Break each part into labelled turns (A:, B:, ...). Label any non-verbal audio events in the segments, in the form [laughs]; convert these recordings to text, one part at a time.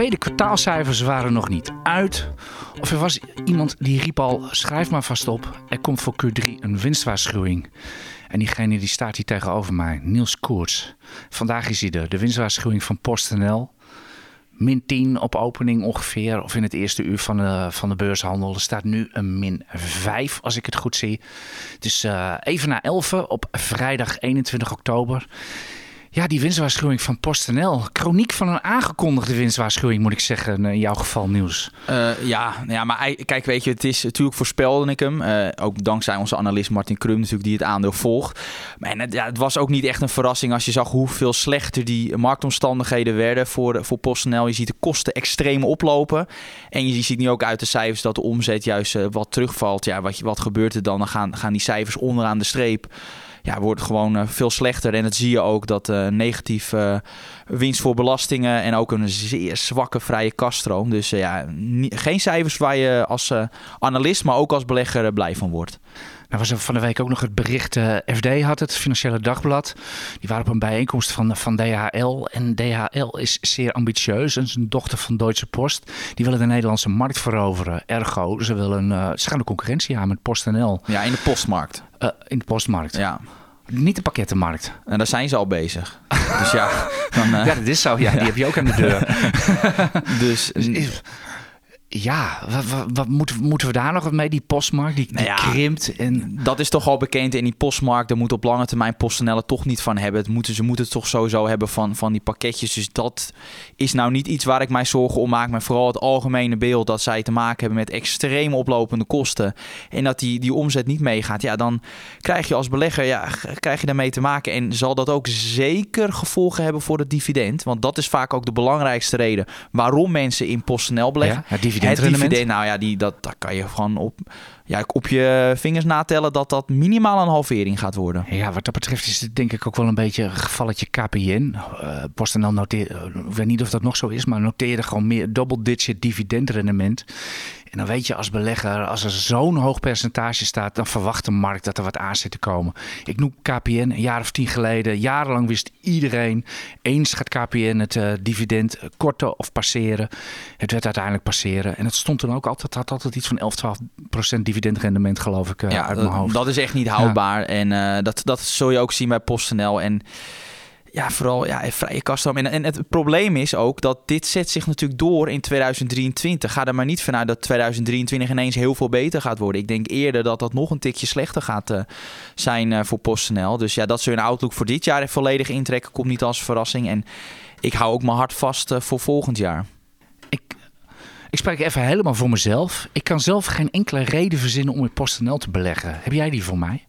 A: De tweede kwartaalcijfers waren nog niet uit. Of er was iemand die riep al: schrijf maar vast op, er komt voor Q3 een winstwaarschuwing. En diegene die staat hier tegenover mij, Niels Koerts. Vandaag is hij er, de winstwaarschuwing van PostNL. Min 10 op opening ongeveer, of in het eerste uur van de, van de beurshandel. Er staat nu een min 5, als ik het goed zie. Dus uh, even na 11 op vrijdag 21 oktober. Ja, die winstwaarschuwing van PostNL. Chroniek van een aangekondigde winstwaarschuwing, moet ik zeggen, in jouw geval, Nieuws.
B: Uh, ja, ja, maar kijk, weet je, het is natuurlijk voorspelde ik hem. Uh, ook dankzij onze analist Martin Krum natuurlijk, die het aandeel volgt. Maar het, ja, het was ook niet echt een verrassing als je zag hoeveel slechter die marktomstandigheden werden voor, voor PostNL. Je ziet de kosten extreem oplopen. En je ziet nu ook uit de cijfers dat de omzet juist wat terugvalt. Ja, wat, wat gebeurt er dan? Dan gaan, gaan die cijfers onderaan de streep ja, wordt gewoon uh, veel slechter. En dat zie je ook dat uh, negatief uh, winst voor belastingen en ook een zeer zwakke vrije kaststroom. Dus ja, geen cijfers waar je als analist, maar ook als belegger blij van wordt.
A: Nou was er van de week ook nog het bericht, uh, FD had het, Financiële Dagblad. Die waren op een bijeenkomst van, van DHL. En DHL is zeer ambitieus. Is een dochter van Deutsche Post. Die willen de Nederlandse markt veroveren. Ergo, ze, willen, uh, ze gaan de concurrentie aan met PostNL.
B: Ja, in de postmarkt.
A: Uh, in de postmarkt.
B: Ja.
A: Niet de pakkettenmarkt.
B: En daar zijn ze al bezig. dus ja, [laughs] dan,
A: ja, dat is zo. Ja, die [laughs] heb je ook aan de deur. [laughs]
B: dus,
A: dus ja, wat, wat, wat, moeten, moeten we daar nog mee? Die postmarkt, die, die nou ja, krimpt. En...
B: Dat is toch al bekend. En die postmarkt, daar moet op lange termijn PostNL toch niet van hebben. Het moeten, ze moeten het toch sowieso hebben van, van die pakketjes. Dus dat is nou niet iets waar ik mij zorgen om maak. Maar vooral het algemene beeld dat zij te maken hebben met extreem oplopende kosten. En dat die, die omzet niet meegaat. Ja, dan krijg je als belegger, ja, krijg je daarmee te maken. En zal dat ook zeker gevolgen hebben voor het dividend. Want dat is vaak ook de belangrijkste reden waarom mensen in PostNL beleggen.
A: Ja,
B: het dividend, nou ja, die, dat, dat kan je gewoon op, ja, op je vingers natellen dat dat minimaal een halvering gaat worden.
A: Ja, wat dat betreft is het denk ik ook wel een beetje een gevalletje KPN. Uh, PostNL noteert, uh, ik weet niet of dat nog zo is, maar noteerde gewoon meer double-digit dividendrendement. En dan weet je als belegger, als er zo'n hoog percentage staat, dan verwacht de markt dat er wat aan zit te komen. Ik noem KPN een jaar of tien geleden. Jarenlang wist iedereen, eens gaat KPN het uh, dividend korten of passeren. Het werd uiteindelijk passeren. En het stond toen ook altijd, had altijd iets van 11, 12 procent dividendrendement, geloof ik, uh,
B: ja,
A: uit mijn hoofd.
B: Dat is echt niet houdbaar. Ja. En uh, dat, dat zul je ook zien bij PostNL. En ja, vooral ja, vrije kaststroom. En, en het probleem is ook dat dit zet zich natuurlijk door in 2023. Ga er maar niet vanuit dat 2023 ineens heel veel beter gaat worden. Ik denk eerder dat dat nog een tikje slechter gaat uh, zijn uh, voor PostNL. Dus ja, dat ze hun outlook voor dit jaar volledig intrekken, komt niet als verrassing. En ik hou ook mijn hart vast uh, voor volgend jaar.
A: Ik, ik spreek even helemaal voor mezelf. Ik kan zelf geen enkele reden verzinnen om in PostNL te beleggen. Heb jij die voor mij?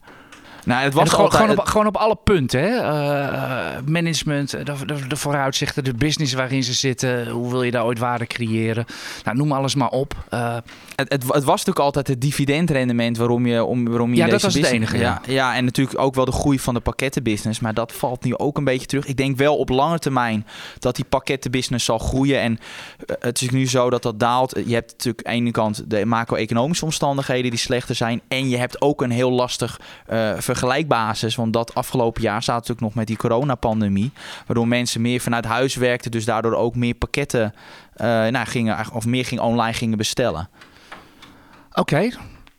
B: Nou, het was
A: gewoon,
B: altijd...
A: gewoon, op, gewoon op alle punten. Hè? Uh, management, de, de, de, vooruitzichten, de business waarin ze zitten. Hoe wil je daar ooit waarde creëren? Nou, noem alles maar op. Uh,
B: het, het, het, was natuurlijk altijd het dividendrendement waarom je, om, waarom je
A: ja,
B: deze
A: dat was
B: business...
A: het enige.
B: Ja. Ja, ja, en natuurlijk ook wel de groei van de pakkettenbusiness. Maar dat valt nu ook een beetje terug. Ik denk wel op lange termijn dat die pakkettenbusiness zal groeien. En uh, het is nu zo dat dat daalt. Je hebt natuurlijk aan de ene kant de macro-economische omstandigheden die slechter zijn. En je hebt ook een heel lastig vergelijkbasis. Want dat afgelopen jaar staat natuurlijk nog met die coronapandemie. Waardoor mensen meer vanuit huis werkten. Dus daardoor ook meer pakketten uh, nou, gingen, of meer ging online gingen bestellen.
A: Oké.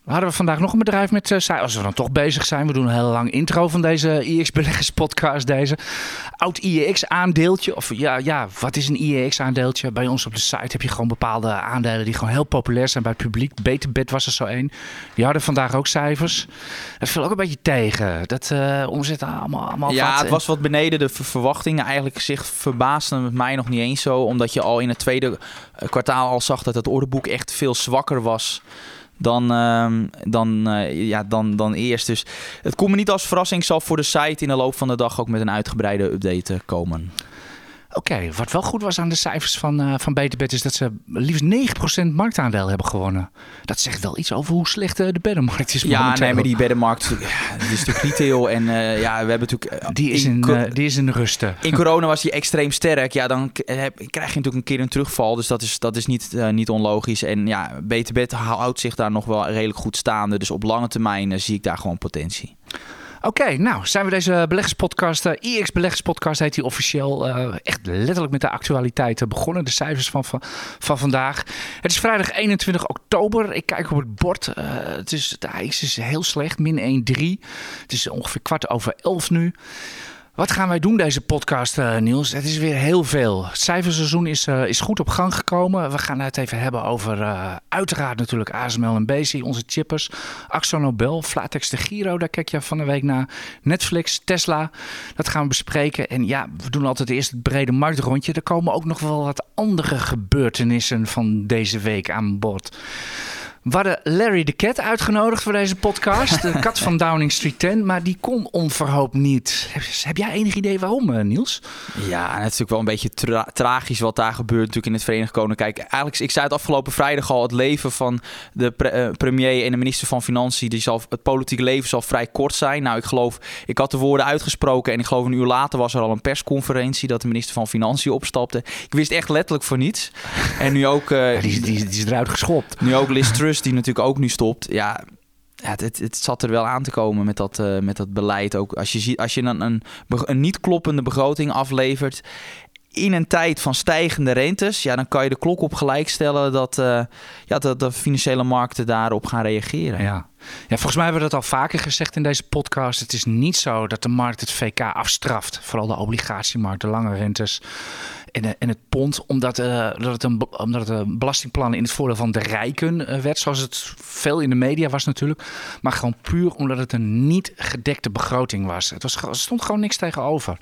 A: Hadden we vandaag nog een bedrijf met uh, als we dan toch bezig zijn. We doen een hele lang intro van deze IEX Beleggers podcast. Deze oud IEX aandeeltje. Of ja, ja, wat is een IEX aandeeltje? Bij ons op de site heb je gewoon bepaalde aandelen die gewoon heel populair zijn bij het publiek. Beterbed was er zo één. Die hadden vandaag ook cijfers. Dat viel ook een beetje tegen. Dat uh, omzet allemaal, allemaal
B: Ja,
A: wat.
B: het was wat beneden de verwachtingen. Eigenlijk zich verbaasde het mij nog niet eens zo. Omdat je al in het tweede kwartaal al zag dat het orderboek echt veel zwakker was dan, uh, dan, uh, ja, dan, dan eerst. Dus het komt me niet als verrassing. zal voor de site in de loop van de dag ook met een uitgebreide update komen.
A: Oké, wat wel goed was aan de cijfers van, uh, van Beterbed is dat ze liefst 9% marktaandeel hebben gewonnen. Dat zegt wel iets over hoe slecht de beddenmarkt is.
B: Ja, nee, maar die beddenmarkt ja, die is natuurlijk retail. En uh, ja, we hebben natuurlijk.
A: Die is in, in die is in rusten. [laughs]
B: In corona was die extreem sterk. Ja, dan heb, krijg je natuurlijk een keer een terugval. Dus dat is, dat is niet, niet onlogisch. En ja, Beterbed houdt zich daar nog wel redelijk goed staande. Dus op lange termijn zie ik daar gewoon potentie.
A: Oké, nou zijn we deze beleggerspodcast, uh, IX Beleggerspodcast heet die officieel uh, echt letterlijk met de actualiteiten begonnen. De cijfers van, van, van, vandaag. Het is vrijdag 21 oktober. Ik kijk op het bord. Uh, het is, de IX is heel slecht, min 1,3. Het is ongeveer kwart over 11 nu. Wat gaan wij doen deze podcast, uh, Niels? Het is weer heel veel. Het cijferseizoen is, uh, is goed op gang gekomen. We gaan het even hebben over uh, uiteraard natuurlijk ASML en BC, onze chippers. Axo Nobel, Flatex de Giro, daar kijk je van de week naar. Netflix, Tesla, dat gaan we bespreken. En ja, we doen altijd eerst het brede marktrondje. Er komen ook nog wel wat andere gebeurtenissen van deze week aan bod. We hadden Larry de Cat uitgenodigd voor deze podcast. De kat van Downing Street 10. Maar die kon onverhoopt niet. Heb, jij enig idee waarom, eh, Niels?
B: Ja, het is natuurlijk wel een beetje tra tragisch wat daar gebeurt natuurlijk in het Verenigd Koninkrijk. Eigenlijk, ik zei het afgelopen vrijdag al. Het leven van de pre uh, premier en de minister van Financiën. Die zal, het politieke leven zal vrij kort zijn. Nou, ik geloof, ik had de woorden uitgesproken. En ik geloof een uur later was er al een persconferentie. Dat de minister van Financiën opstapte. Ik wist echt letterlijk voor niets. En nu ook... Uh,
A: ja, die, die, die, is eruit geschopt.
B: Nu ook Liz Truss die natuurlijk ook nu stopt. Ja, het, het, het, zat er wel aan te komen met dat, uh, met dat beleid. Ook als je, ziet, als je een, een, een niet kloppende begroting aflevert in een tijd van stijgende rentes, ja, dan kan je de klok op gelijk stellen dat, uh, ja, dat de financiële markten daarop gaan reageren.
A: Ja. Ja, volgens mij hebben we dat al vaker gezegd in deze podcast. Het is niet zo dat de markt het VK afstraft. Vooral de obligatiemarkt, de lange rentes en, en het pond. Omdat, uh, dat het een, omdat het een belastingplan in het voordeel van de rijken werd. Zoals het veel in de media was natuurlijk. Maar gewoon puur omdat het een niet gedekte begroting was. Het was, stond gewoon niks tegenover.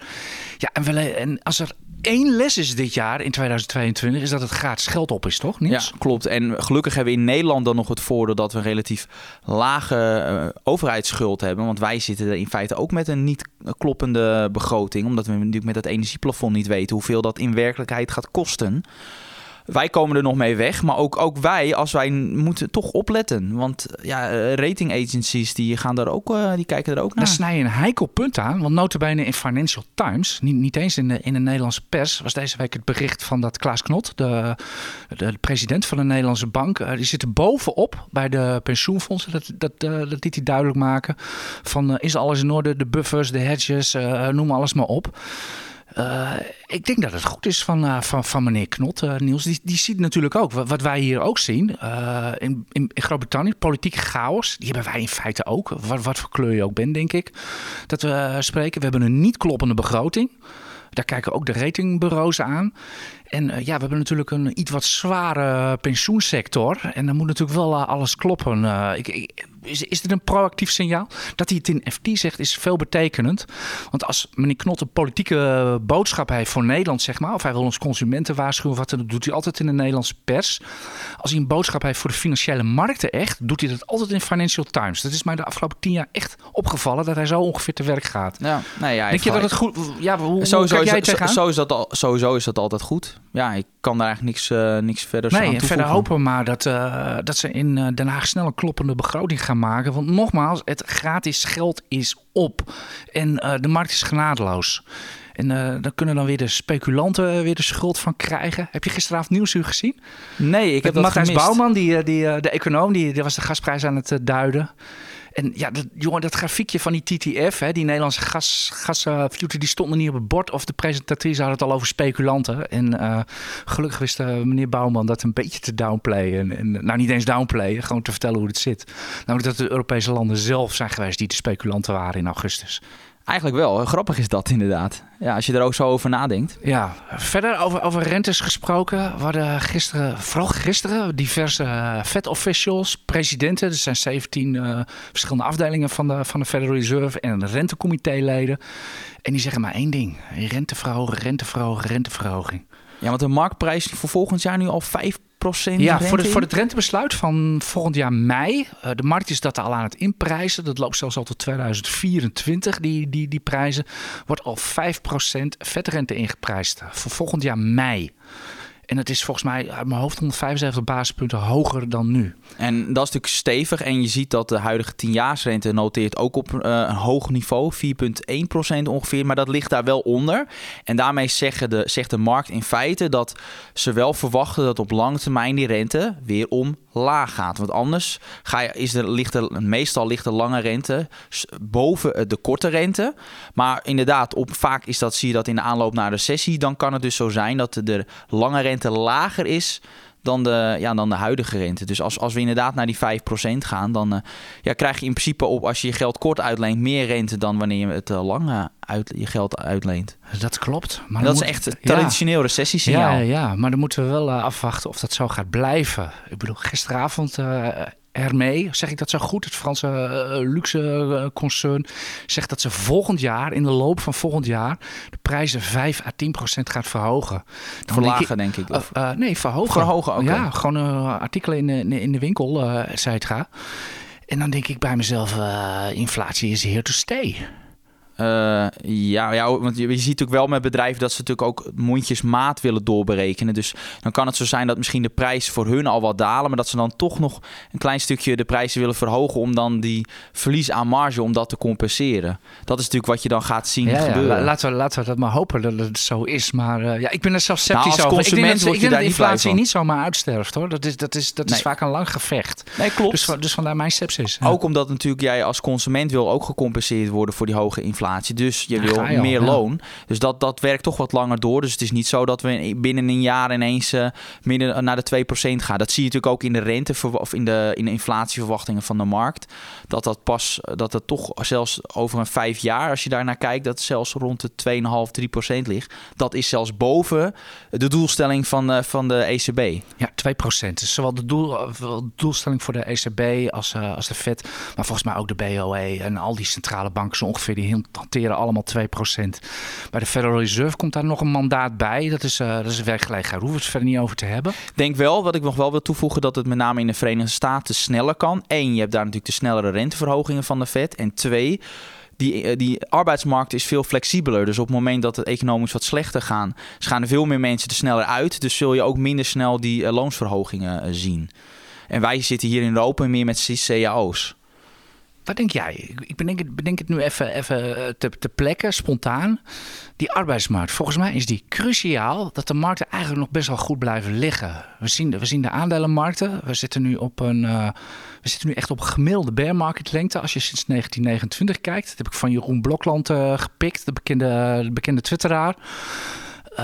A: Ja, en, wel, en als er één les is dit jaar in 2022 is dat het gratis geld op is, toch?
B: Ja, klopt. En gelukkig hebben we in Nederland dan nog het voordeel dat we een relatief lage uh, overheidsschuld hebben. Want wij zitten in feite ook met een niet kloppende begroting. Omdat we natuurlijk met dat energieplafond niet weten hoeveel dat in werkelijkheid gaat kosten wij komen er nog mee weg. Maar ook, ook wij, als wij moeten toch opletten. Want ja, eh, rating agencies die gaan daar ook, uh, die kijken er ook naar.
A: Daar snij je een heikel punt aan. Want notabene in Financial Times, niet, niet eens in de, in de Nederlandse pers, was deze week het bericht van dat Klaas Knot, de, de president van de Nederlandse bank. Uh, die zit er bovenop bij de pensioenfondsen. Dat, dat, uh, dat liet hij duidelijk maken. Van is alles in orde? De buffers, de hedges, noem alles maar op. Uh, ik denk dat het goed is van, uh, van, van meneer Knot, uh, Niels. Die, die ziet natuurlijk ook wat wij hier ook zien. in, in, in Groot-Brittannië, politieke chaos. Die hebben wij in feite ook. Wat, wat voor kleur je ook bent, denk ik. Dat we spreken. We hebben een niet kloppende begroting. Daar kijken ook de ratingbureaus aan. En ja, we hebben natuurlijk een iets wat zware pensioensector. En dan moet natuurlijk wel alles kloppen. ik, ik is, is dit een proactief signaal? Dat hij het in FT zegt is veelbetekenend. Want als meneer Knot een politieke boodschap heeft voor Nederland, zeg maar, of hij wil ons consumenten waarschuwen, wat, dan doet hij altijd in de Nederlandse pers. Als hij een boodschap heeft voor de financiële markten echt, doet hij dat altijd in Financial Times. Dat is mij de afgelopen tien jaar echt opgevallen dat hij zo ongeveer te werk gaat.
B: Ja, nee, ja,
A: Denk je dat het goed... Ja, hoe,
B: sowieso,
A: jij
B: dat, zo is dat al, sowieso is dat altijd goed. Ja, ik kan daar eigenlijk niks, uh, niks verder
A: nee,
B: aan
A: toevoegen. verder hopen we maar dat, uh, dat ze in uh, Den Haag snel een kloppende begroting gaan maken. Want nogmaals, het gratis geld is op. En de markt is genadeloos. En uh, dan kunnen dan weer de speculanten weer de schuld van krijgen. Heb je gisteravond Nieuwsuur gezien?
B: Nee, ik heb
A: Met
B: dat
A: Matthijs
B: gemist.
A: Bouwman, die, die, de econoom, die, die was de gasprijs aan het duiden. En ja, dat, jongen, dat grafiekje van die TTF, hè, die Nederlandse gas, die stond nog niet op het bord. Of de presentatrice had het al over speculanten. En uh, gelukkig wist uh, meneer Bouwman dat een beetje te downplayen. En, en, nou, niet eens downplayen, gewoon te vertellen hoe het zit. Namelijk dat de Europese landen zelf zijn geweest die de speculanten waren in augustus.
B: Eigenlijk wel. Grappig is dat inderdaad. Ja, als je er ook zo over nadenkt.
A: Ja, verder over, over rentes gesproken. We hadden gisteren, vooral gisteren, diverse Fed officials, presidenten. Er zijn 17 uh, verschillende afdelingen van de, van de Federal Reserve en rentecomité-leden. En die zeggen maar één ding. Renteverhoging, renteverhoging, renteverhoging.
B: Ja, want de marktprijs voor volgend jaar nu al 5
A: Ja, voor, de, voor het rentebesluit van volgend jaar mei. Uh, de markt is dat al aan het inprijzen. Dat loopt zelfs al tot 2024, die, die, die prijzen. Wordt al 5% vetrente ingeprijsd voor volgend jaar mei. En het is volgens mij uit mijn hoofd 175 basispunten hoger dan nu.
B: En dat is natuurlijk stevig. En je ziet dat de huidige 10-jaarsrente noteert ook op uh, een hoog niveau, 4,1% ongeveer. Maar dat ligt daar wel onder. En daarmee zeggen de, zegt de markt in feite dat ze wel verwachten dat op lange termijn die rente weer om laag gaat. Want anders ga je, is er, ligt meestal ligt de lange rente boven de korte rente. Maar inderdaad, op, vaak is dat, zie je dat in de aanloop naar de sessie. Dan kan het dus zo zijn dat de lange rente lager is dan de, ja, dan de huidige rente. Dus als, als we inderdaad naar die 5% gaan, dan uh, ja, krijg je in principe op als je je geld kort uitleent meer rente dan wanneer je het uh, lang uit, je geld uitleent.
A: Dat klopt.
B: Maar dat is echt een traditioneel ja, recessiesignaal.
A: Ja, ja, maar dan moeten we wel afwachten of dat zo gaat blijven. Ik bedoel, gisteravond Hermé, zeg ik dat zo goed, het Franse uh, luxe uh, concern, zegt dat ze volgend jaar, in de loop van volgend jaar, de prijzen 5 à 10 procent gaat verhogen.
B: Dan Verlagen, denk ik. Of?
A: Uh, nee, verhogen.
B: Verhogen, ook.
A: Ja, gewoon artikelen in, in, in, de winkel, uh, et cetera. En dan denk ik bij mezelf, inflatie is here to stay.
B: Uh, ja, ja, want je, je, ziet natuurlijk wel met bedrijven dat ze natuurlijk ook mondjesmaat willen doorberekenen. Dus dan kan het zo zijn dat misschien de prijs voor hun al wat dalen, maar dat ze dan toch nog een klein stukje de prijzen willen verhogen om dan die verlies aan marge om dat te compenseren. Dat is natuurlijk wat je dan gaat zien ja, gebeuren.
A: Ja, laten, we, laten we dat maar hopen dat het zo is. Maar uh, ja, ik ben er zelf nou, sceptisch nou, over. Ik denk dat, ik denk dat de inflatie niet zomaar uitsterft hoor. Dat is, dat is, dat is vaak een lang gevecht.
B: Nee, klopt.
A: Dus, dus vandaar mijn sepsis.
B: Ook omdat natuurlijk jij als consument wil ook gecompenseerd worden voor die hoge inflatie. Dus je wil meer loon. Dus dat, dat werkt toch wat langer door. Dus het is niet zo dat we binnen een jaar ineens uh, midden naar de 2% gaan. Dat zie je natuurlijk ook in de rente of in de, in de inflatieverwachtingen van de markt. Dat dat pas, dat het toch zelfs over een vijf jaar, als je daar naar kijkt, dat zelfs rond de 2,5, 3% ligt. Dat is zelfs boven de doelstelling van, uh, van de ECB.
A: Ja, 2%. Dus zowel de, doel, doelstelling voor de ECB als, uh, als de Fed, maar volgens mij ook de BOE en al die centrale banken zo ongeveer die hanteren allemaal 2%. Bij de Federal Reserve komt daar nog een mandaat bij. Dat is, uh, dat is werkgelegenheid. Daar hoeven we het verder niet over te hebben.
B: Denk wel, wat ik nog wel wil toevoegen, dat het met name in de Verenigde Staten sneller kan. Eén, je hebt daar natuurlijk de snellere renteverhogingen van de Fed. En twee, die, eh, die arbeidsmarkt is veel flexibeler. Dus op het moment dat het economisch wat slechter gaan, gaan er veel meer mensen er sneller uit. Dus zul je ook minder snel die uh, loonsverhogingen zien. En wij zitten hier in Europa meer met cao's.
A: Wat denk jij? Ik bedenk het, bedenk het nu even, even eh, te, te plekken, spontaan. Die arbeidsmarkt, volgens mij is die cruciaal dat de markten eigenlijk nog best wel goed blijven liggen. We zien, we zien de aandelenmarkten. We zitten nu op een. Uh, we zitten nu echt op een gemiddelde bear market lengte. Als je sinds 1929 kijkt. Dat heb ik van Jeroen Blokland uh, gepikt, de bekende, de bekende twitteraar. Uh,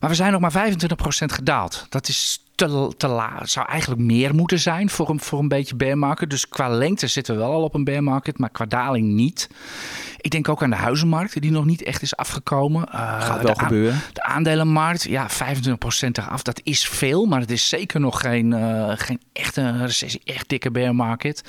A: maar we zijn nog maar 25% gedaald. Dat is te, te laag. zou eigenlijk meer moeten zijn voor een, voor een beetje bear market. Dus qua lengte zitten we wel al op een bear market, maar qua daling niet. Ik denk ook aan de huizenmarkt, die nog niet echt is afgekomen.
B: Uh, Gaat wel gebeuren.
A: De aandelenmarkt, ja, 25% eraf. Dat is veel, maar het is zeker nog geen, uh, geen echte recessie, echt dikke bear market.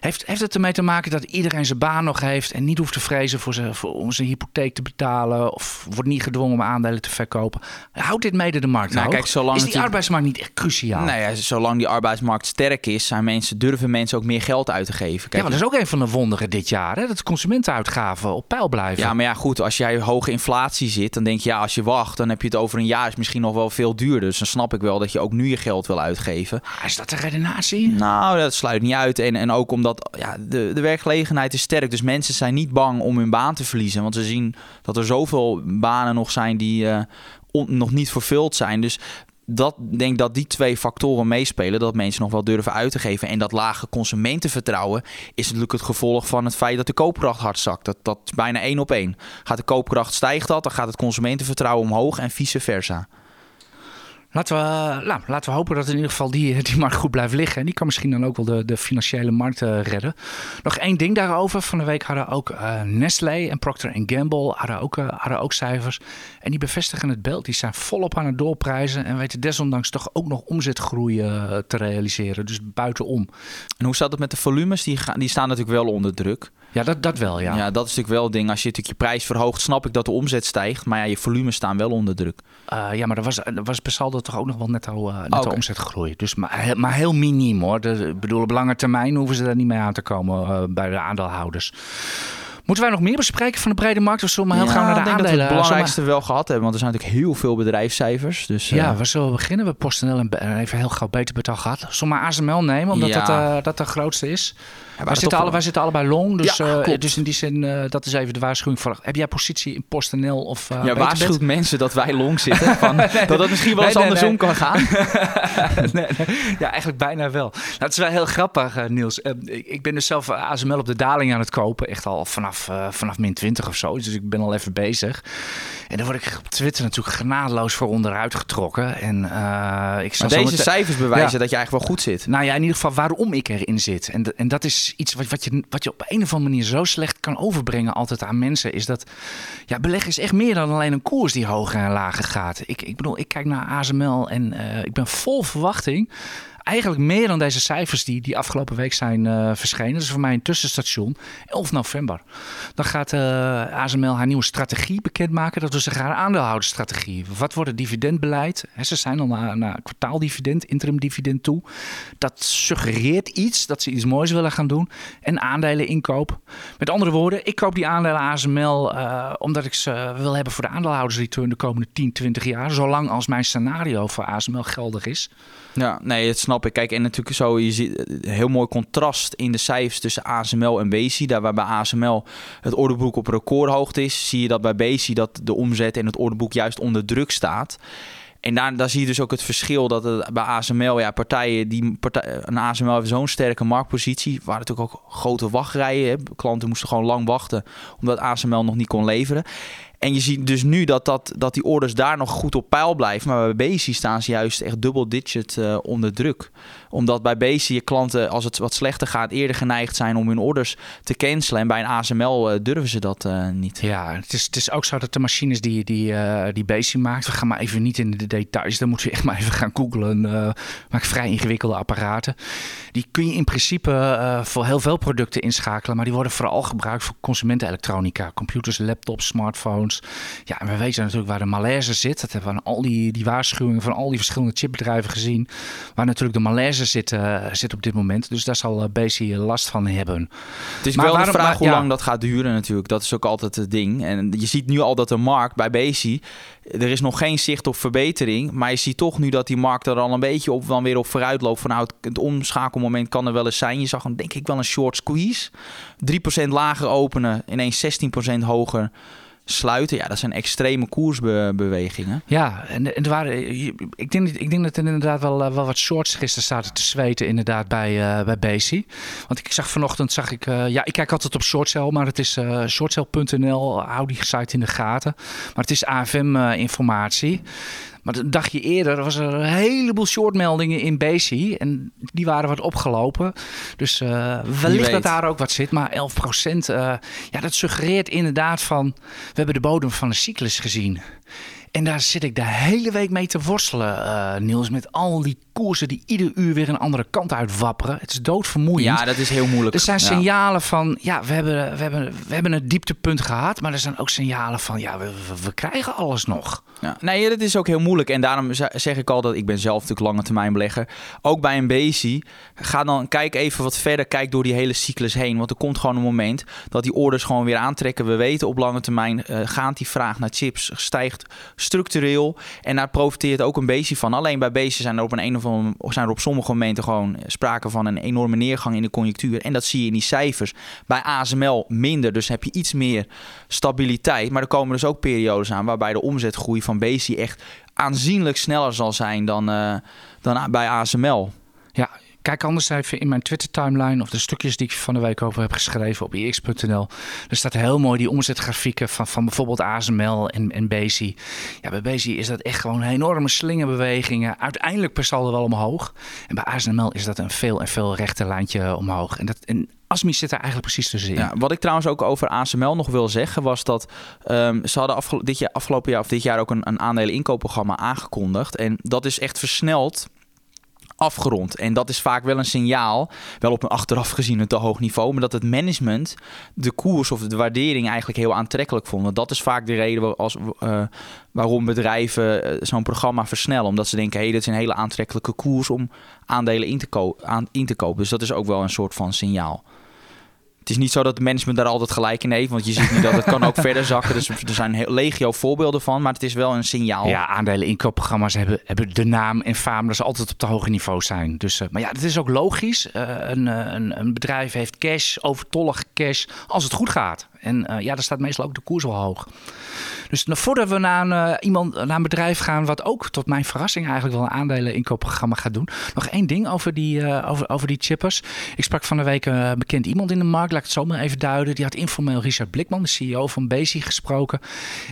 A: Heeft, heeft het ermee te maken dat iedereen zijn baan nog heeft en niet hoeft te vrezen voor zijn, voor, om zijn hypotheek te betalen of wordt niet gedwongen om aandelen te verkopen? Houdt dit mede de markt nou, kijk, zolang Is die arbeidsmarkt niet echt cruciaal?
B: Ja, zolang die arbeidsmarkt sterk is, zijn mensen, durven mensen ook meer geld uit te geven.
A: Kijk, ja, maar dat is ook een van de wonderen dit jaar, hè? dat de consumentenuitgaven op peil blijven.
B: Ja, maar ja, goed, als jij hoge inflatie zit, dan denk je, ja, als je wacht, dan heb je het over een jaar is misschien nog wel veel duurder. Dus dan snap ik wel dat je ook nu je geld wil uitgeven.
A: Ah, is dat de redenatie?
B: Nou, dat sluit niet uit. En, en ook omdat ja, de, de werkgelegenheid is sterk. Dus mensen zijn niet bang om hun baan te verliezen. Want ze zien dat er zoveel banen nog zijn die uh, nog niet vervuld zijn. Dus dat denk dat die twee factoren meespelen. Dat mensen nog wel durven uit te geven. En dat lage consumentenvertrouwen is natuurlijk het gevolg van het feit dat de koopkracht hard zakt. Dat, dat is bijna één op één. Gaat de koopkracht stijgt dat, dan gaat het consumentenvertrouwen omhoog en vice versa.
A: Laten we, nou, laten we hopen dat in ieder geval die, [laughs] die markt goed blijft liggen. En die kan misschien dan ook wel de, de financiële markt uh, redden. Nog één ding daarover. Van de week hadden ook uh, Nestlé en Procter Gamble hadden ook, uh, hadden ook cijfers. En die bevestigen het beeld. Die zijn volop aan het doorprijzen. En weten desondanks toch ook nog omzetgroei te realiseren. Dus buitenom.
B: En hoe staat het met de volumes? Die, gaan, die staan natuurlijk wel onder druk.
A: Ja, dat, dat wel, ja.
B: Ja. dat is natuurlijk wel het ding. Als je natuurlijk je prijs verhoogt, snap ik dat de omzet stijgt. Maar ja, je volumes staan wel onder druk.
A: Uh, ja, maar er was, er was per saldo toch ook nog wel netto, uh, netto
B: Oké.
A: omzetgroei. Dus maar, maar heel miniem hoor. De, ik bedoel, op lange termijn hoeven ze daar niet mee aan te komen uh, bij de aandeelhouders. Moeten wij nog meer bespreken van de brede markt? Of zullen we maar heel gaan naar de
B: ik denk
A: aandelen?
B: dat we het belangrijkste wel gehad hebben. Want er zijn natuurlijk heel veel bedrijfscijfers. Dus, eh,
A: Ja, waar zullen we beginnen? We PostNL en even heel gauw beter betaal gehad. Zullen we maar ASML nemen, omdat
B: Ja.
A: dat, eh, dat de grootste is? Wij, zitten alle, wij zitten allebei long, dus,
B: Ja,
A: eh, dus in die zin, eh, dat is even de waarschuwing voor. Heb jij positie in PostNL of uh,
B: ja, waarschuwt mensen dat wij long zitten. [laughs] Van, dat het misschien wel eens
A: Nee,
B: andersom
A: nee.
B: kan gaan. [laughs] [laughs]
A: Ja, eigenlijk bijna wel. Nou, het is wel heel grappig, eh, Niels. Eh, ik ben dus zelf eh, ASML op de daling aan het kopen. Echt al vanaf, eh, vanaf min 20 of zo. Dus ik ben al even bezig. En dan word ik op Twitter natuurlijk genadeloos voor onderuit getrokken. En eh, ik
B: Maar deze cijfers bewijzen
A: Ja.
B: dat je eigenlijk wel goed zit.
A: Nou ja, in ieder geval waarom ik erin zit. En, en dat is iets wat, wat, je, wat je op een of andere manier zo slecht kan overbrengen altijd aan mensen. Is dat ja, beleggen is echt meer dan alleen een koers die hoger en lager gaat. Ik, ik bedoel, ik kijk naar ASML en eh, ik ben vol verwachting. Eigenlijk meer dan deze cijfers die, die afgelopen week zijn eh, verschenen. Dat is voor mij een tussenstation. 11 november. Dan gaat eh, ASML haar nieuwe strategie bekendmaken. Dat zeggen haar aandeelhoudersstrategie. Wat wordt het dividendbeleid? Ze zijn al naar, naar kwartaaldividend, interim dividend toe. Dat suggereert iets, dat ze iets moois willen gaan doen. En aandelen inkoop. Met andere woorden, ik koop die aandelen ASML eh, omdat ik ze wil hebben voor de aandeelhoudersreturn de komende 10, 20 jaar. Zolang als mijn scenario voor ASML geldig is.
B: Ja, nee, dat snap ik. Kijk, en natuurlijk zo, je ziet een heel mooi contrast in de cijfers tussen ASML en Bezi. Daar waar bij ASML het orderboek op recordhoogte is, zie je dat bij Bezi dat de omzet en het orderboek juist onder druk staat. En daar, daar zie je dus ook het verschil dat het bij ASML, ja, partijen die een ASML heeft zo'n sterke marktpositie, waren natuurlijk ook grote wachtrijen. Klanten moesten gewoon lang wachten omdat ASML nog niet kon leveren. En je ziet dus nu dat, dat, dat die orders daar nog goed op peil blijven. Maar bij Bezi staan ze juist echt dubbel digit eh, onder druk. Omdat bij Bezi je klanten, als het wat slechter gaat, eerder geneigd zijn om hun orders te cancelen. En bij een ASML eh, durven ze dat eh, niet.
A: Ja, het is, het is ook zo dat de machines die, die, die maakt, we gaan maar even niet in de details, dan moeten we echt maar even gaan googlen. maakt vrij ingewikkelde apparaten. Die kun je in principe voor heel veel producten inschakelen, maar die worden vooral gebruikt voor consumentenelektronica, computers, laptops, smartphones. Ja, en we weten natuurlijk waar de malaise zit. Dat hebben we aan al die, die waarschuwingen van al die verschillende chipbedrijven gezien. Waar natuurlijk de malaise zit, eh, zit op dit moment. Dus daar zal eh, Bezi last van hebben.
B: Het is
A: Maar
B: wel
A: waarom-
B: de vraag
A: maar-
B: hoe
A: ja.
B: lang dat gaat duren natuurlijk. Dat is ook altijd het ding. En je ziet nu al dat de markt bij Bezi... Er is nog geen zicht op verbetering. Maar je ziet toch nu dat die markt er al een beetje op, dan weer op vooruit loopt. Van nou, het, het omschakelmoment kan er wel eens zijn. Je zag hem denk ik wel een short squeeze. 3% lager openen, ineens 16% hoger sluiten. Ja, dat zijn extreme koersbewegingen.
A: Ja, en, er waren, ik, denk, ik denk dat er inderdaad wel, eh, wel wat shorts gisteren zaten te zweten inderdaad bij, eh bij Bezi. Want ik zag vanochtend, zag ik, eh, ja, ik kijk altijd op shortcell, maar het is eh shortcell.nl, hou die site in de gaten. Maar het is AFM-informatie. Maar een dagje eerder was er een heleboel shortmeldingen in Bezi en die waren wat opgelopen. Dus eh, wellicht dat daar ook wat zit, maar 11 procent, ja, dat suggereert inderdaad van, we hebben de bodem van de cyclus gezien. En daar zit ik de hele week mee te worstelen, eh, Niels. Met al die koersen die ieder uur weer een andere kant uit wapperen. Het is doodvermoeiend.
B: Ja, dat is heel moeilijk.
A: Er zijn
B: Ja.
A: signalen van, ja, we hebben, we, hebben, we hebben een dieptepunt gehad. Maar er zijn ook signalen van, ja, we, we, we krijgen alles nog.
B: Ja, nee, dat is ook heel moeilijk. En daarom ze- zeg ik al dat ik ben zelf natuurlijk lange termijn belegger. Ook bij een Bezi. Ga dan, kijk even wat verder. Kijk door die hele cyclus heen. Want er komt gewoon een moment dat die orders gewoon weer aantrekken. We weten op lange termijn eh, gaat die vraag naar chips stijgt structureel. En daar profiteert ook een Bezi van. Alleen bij Bezi zijn er op een, een of andere, zijn er op sommige momenten gewoon sprake van een enorme neergang in de conjunctuur. En dat zie je in die cijfers. Bij ASML minder. Dus heb je iets meer stabiliteit. Maar er komen dus ook periodes aan waarbij de omzetgroei van Bezi echt aanzienlijk sneller zal zijn dan, eh, dan bij ASML.
A: Kijk anders even in mijn Twitter-timeline... of de stukjes die ik van de week over heb geschreven op ix.nl. Er staat heel mooi die omzetgrafieken van, van bijvoorbeeld ASML en, en Bezi. Ja, bij Bezi is dat echt gewoon enorme slingerbewegingen. Uiteindelijk per saldo wel omhoog. En bij ASML is dat een veel en veel rechter lijntje omhoog. En, dat, en Asmi zit daar eigenlijk precies tussenin.
B: Ja, wat ik trouwens ook over ASML nog wil zeggen, was dat ehm, ze hadden dit jaar, afgelopen jaar of dit jaar ook een, een inkoopprogramma aangekondigd. En dat is echt versneld afgerond. En dat is vaak wel een signaal, wel op een achteraf gezien een te hoog niveau, maar dat het management de koers of de waardering eigenlijk heel aantrekkelijk vond. Want dat is vaak de reden als, uh, waarom bedrijven eh, zo'n programma versnellen. Omdat ze denken, hé, hey, dit is een hele aantrekkelijke koers om aandelen in te, aan, in te kopen. Dus dat is ook wel een soort van signaal. Het is niet zo dat het management daar altijd gelijk in heeft. Want je ziet nu dat het kan ook [laughs] verder zakken. Dus er zijn heel legio voorbeelden van. Maar het is wel een signaal.
A: Ja, aandelen inkoopprogramma's hebben, hebben de naam en faam dat ze altijd op te hoge niveau zijn. Dus, uh, maar ja, het is ook logisch. Uh, een, een, een, bedrijf heeft cash, overtollige cash, als het goed gaat. En uh, ja, dan staat meestal ook de koers wel hoog. Dus voordat we naar een, uh, iemand, naar een bedrijf gaan, wat ook tot mijn verrassing eigenlijk wel een aandeleninkoopprogramma gaat doen. Nog één ding over die, uh, over, over die chippers. Ik sprak van de week een bekend iemand in de markt, laat ik het zo maar even duiden. Die had informeel Richard Blikman, de CEO van Bezi, gesproken.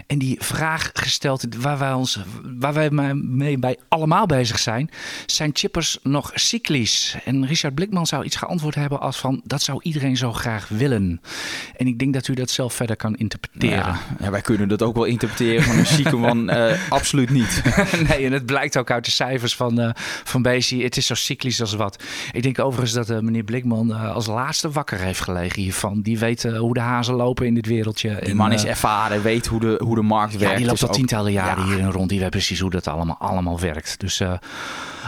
A: En die vraag gesteld waar wij, ons, waar wij mee bij allemaal bezig zijn. Zijn chippers nog cyclisch? En Richard Blikman zou iets geantwoord hebben als van dat zou iedereen zo graag willen. En ik denk dat u dat zelf verder kan interpreteren.
B: Ja, ja wij kunnen dat ook wel interpreteren van een ziekenman. Uh, [laughs] absoluut niet. [laughs]
A: nee, en het blijkt ook uit de cijfers van, uh, van Bezi. Het is zo cyclisch als wat. Ik denk overigens dat uh, meneer Blikman als laatste wakker heeft gelegen hiervan. Die weet hoe de hazen lopen in dit wereldje.
B: Die man is ervaren, weet hoe de, hoe de markt werkt.
A: Ja, die loopt al tientallen jaren ja. hierin rond. Die weet precies hoe dat allemaal, allemaal werkt. Dus oké,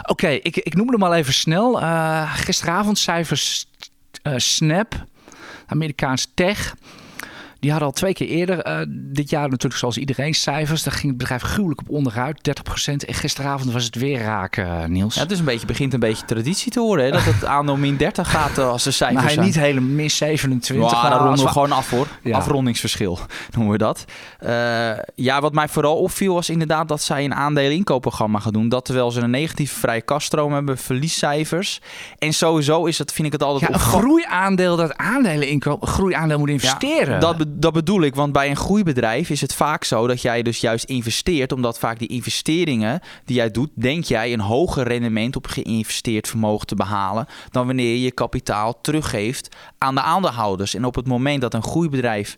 A: okay, ik, ik noem hem al even snel. gisteravond cijfers Snap, Amerikaans tech. Die hadden al twee keer eerder uh, dit jaar natuurlijk zoals iedereen cijfers. Daar ging het bedrijf gruwelijk op onderuit, 30%. En gisteravond was het weer raak, uh, Niels.
B: Ja, het is een beetje, begint een beetje traditie te worden. Hè? Dat het [laughs] aandeel min 30 gaat uh, als de cijfers
A: maar
B: zijn.
A: niet hele min 27.
B: Ja, daar ronden we gewoon af hoor. Ja. Afrondingsverschil [laughs] noemen we dat. ja, wat mij vooral opviel was inderdaad dat zij een aandelen-inkoopprogramma gaan doen. Dat terwijl ze een negatieve vrije kaststroom hebben, verliescijfers. En sowieso is het, vind ik het altijd...
A: Ja, een groeiaandeel dat aandelen inkoop, groeiaandeel moet investeren.
B: Ja, dat dat bedoel ik, want bij een groeibedrijf is het vaak zo dat jij dus juist investeert, omdat vaak die investeringen die jij doet, denk jij een hoger rendement op geïnvesteerd vermogen te behalen dan wanneer je je kapitaal teruggeeft aan de aandeelhouders. En op het moment dat een groeibedrijf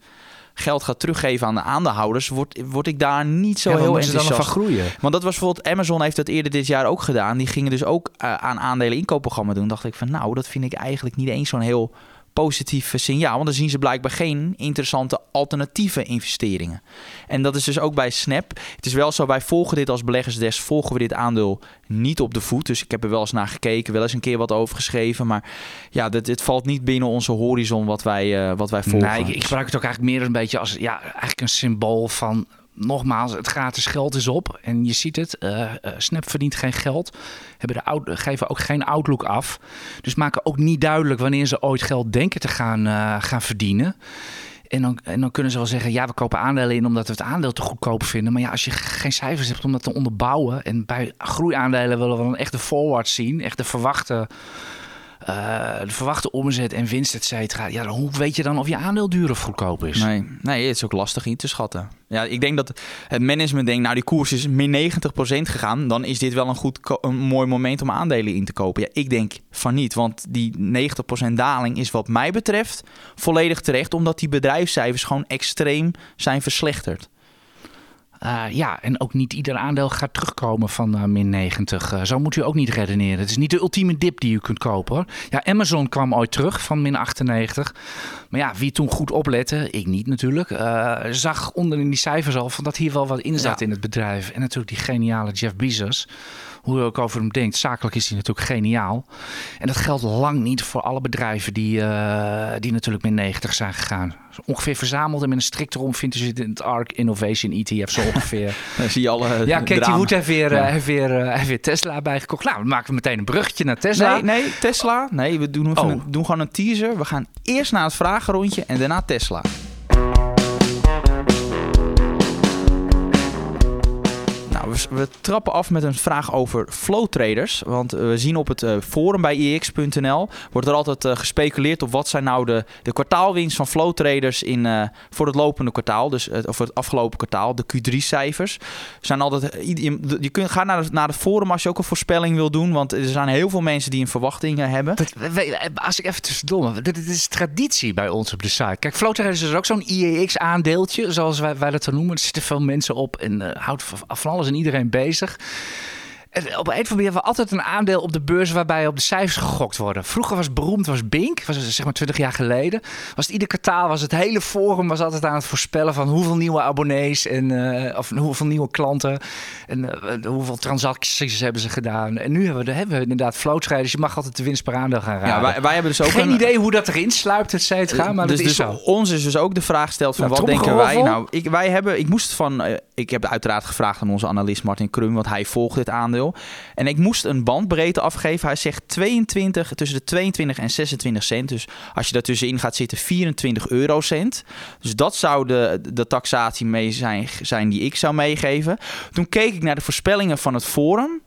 B: geld gaat teruggeven aan de aandeelhouders, word, word ik daar niet zo
A: ja,
B: heel enthousiast.
A: dan van groeien?
B: Want dat was bijvoorbeeld, Amazon heeft dat eerder dit jaar ook gedaan. Die gingen dus ook uh, aan aandelen inkoopprogramma doen. Dacht ik van nou, dat vind ik eigenlijk niet eens zo'n heel positief signaal. Want dan zien ze blijkbaar geen interessante alternatieve investeringen. En dat is dus ook bij Snap. Het is wel zo, wij volgen dit als beleggersdesk, volgen we dit aandeel niet op de voet. Dus ik heb er wel eens naar gekeken, wel eens een keer wat over geschreven. Maar ja, dit, dit valt niet binnen onze horizon wat wij, uh, wat wij volgen.
A: Nee, ik, ik gebruik het ook eigenlijk meer een beetje als ja, eigenlijk een symbool van nogmaals, het gratis geld is op. En je ziet het, uh, Snap verdient geen geld. Hebben de geven ook geen outlook af. Dus maken ook niet duidelijk wanneer ze ooit geld denken te gaan, uh, gaan verdienen. En dan, en dan kunnen ze wel zeggen, ja, we kopen aandelen in omdat we het aandeel te goedkoop vinden. Maar ja, als je geen cijfers hebt om dat te onderbouwen. En bij groeiaandelen willen we dan echt de forward zien. Echt de verwachte uh, de verwachte omzet en winst, et cetera. Ja, hoe weet je dan of je aandeel duur of goedkoop is?
B: Nee, nee, het is ook lastig in te schatten. Ja, ik denk dat het management denkt, nou die koers is min 90% gegaan. Dan is dit wel een, goed, een mooi moment om aandelen in te kopen. Ja, ik denk van niet, want die 90% daling is wat mij betreft volledig terecht. Omdat die bedrijfscijfers gewoon extreem zijn verslechterd.
A: Uh, ja, en ook niet ieder aandeel gaat terugkomen van uh, min 90. Uh, zo moet u ook niet redeneren. Het is niet de ultieme dip die u kunt kopen. Hoor. Ja, Amazon kwam ooit terug van min 98. Maar ja, wie toen goed oplette, ik niet natuurlijk, zag onder in die cijfers al van dat hier wel wat in zat ja. in het bedrijf. En natuurlijk die geniale Jeff Bezos hoe je ook over hem denkt. Zakelijk is hij natuurlijk geniaal. En dat geldt lang niet voor alle bedrijven die, uh, die natuurlijk min 90 zijn gegaan. Ongeveer verzameld en met een strikte rond vindt u in het ARK Innovation ETF zo ongeveer. [laughs]
B: Dan zie je alle
A: Ja, Katie Wood heeft weer, ja. heeft, weer, uh, heeft weer Tesla bijgekocht. Nou, we maken meteen een bruggetje naar Tesla.
B: Nee, nee Tesla. Nee, we doen, oh. een, doen gewoon een teaser. We gaan eerst naar het vragenrondje en daarna Tesla. We, trappen af met een vraag over flow traders. Want eh, we zien op het uh, forum bij ix.nl wordt er altijd uh, gespeculeerd op wat zijn nou de, de kwartaalwinst van flow traders in, voor het lopende kwartaal. Dus of het afgelopen kwartaal, de Q3-cijfers. Zijn altijd, je, kunt gaan naar, naar het forum als je ook een voorspelling wil doen. Want er zijn heel veel mensen die een verwachting hebben.
A: Als ik even tussendoor, dit, dit is traditie bij ons op de site. Kijk, flow traders is ook zo'n IEX-aandeeltje, zoals wij, dat noemen. Er zitten veel mensen op en houdt van alles en iedereen bezig. En op een of andere manier hebben we altijd een aandeel op de beurs waarbij op de cijfers gegokt worden. Vroeger was beroemd, was Bink, was het zeg maar 20 jaar geleden. Was het ieder kwartaal, was het hele forum was altijd aan het voorspellen van hoeveel nieuwe abonnees en uh, of hoeveel nieuwe klanten en uh, hoeveel transacties hebben ze gedaan. En nu hebben we, hebben we inderdaad floatschrijders. Je mag altijd de winst per aandeel gaan raden.
B: Ja, wij, wij hebben dus ook
A: Geen
B: een,
A: idee hoe dat erin sluipt, et cetera, maar
B: dus,
A: dat is
B: dus
A: zo.
B: ons is dus ook de vraag gesteld van
A: Nou,
B: wat denken wij nou ik, wij hebben ik moest van eh, ik heb uiteraard gevraagd aan onze analist Martin Krum want hij volgt dit aandeel. En ik moest een bandbreedte afgeven. Hij zegt 22 tussen de 22 en 26 cent. Dus als je daartussenin gaat zitten 24 eurocent. Dus dat zou de, de taxatie mee zijn, zijn die ik zou meegeven. Toen keek ik naar de voorspellingen van het forum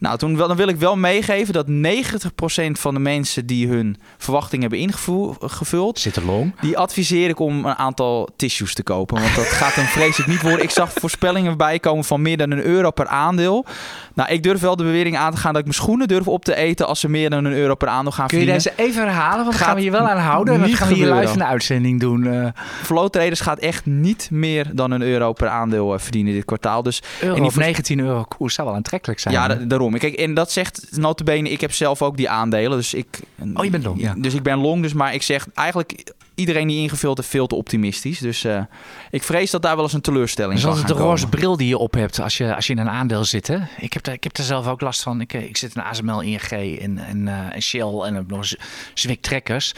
B: nou, toen, wel- dan wil ik wel meegeven dat 90% van de mensen die hun verwachting hebben ingevuld,
A: Zit er long.
B: die adviseer ik om een aantal tissues te kopen. Want dat gaat hem vreselijk niet worden. Ik zag voorspellingen bijkomen van meer dan een euro per aandeel. Nou, ik durf wel de bewering aan te gaan dat ik mijn schoenen durf op te eten als ze meer dan een euro per aandeel gaan
A: Kun je
B: verdienen.
A: deze even herhalen? Want dan
B: Gaat
A: gaan we hier wel aan houden. En gaan we hier live in de uitzending doen. eh
B: Flow Traders gaat echt niet meer dan een euro per aandeel eh, verdienen dit kwartaal. Dus
A: euro
B: die
A: of
B: voors-
A: 19 euro koers zou wel aantrekkelijk zijn.
B: ja,
A: hè?
B: Kijk, en dat zegt notabene, ik heb zelf ook die aandelen. Dus ik,
A: Oh, je bent long, ja.
B: Dus ik ben long, dus maar ik zeg eigenlijk iedereen die ingevuld heeft veel te optimistisch. Dus eh, ik vrees dat daar wel eens een teleurstelling
A: Dus
B: kan
A: altijd de roze bril die je op hebt als je, als je in een aandeel zit. Hè? Ik, heb daar, ik heb daar zelf ook last van. Ik, eh, ik zit in ASML, ING en, en, eh, en Shell en nog Zwick Trekkers.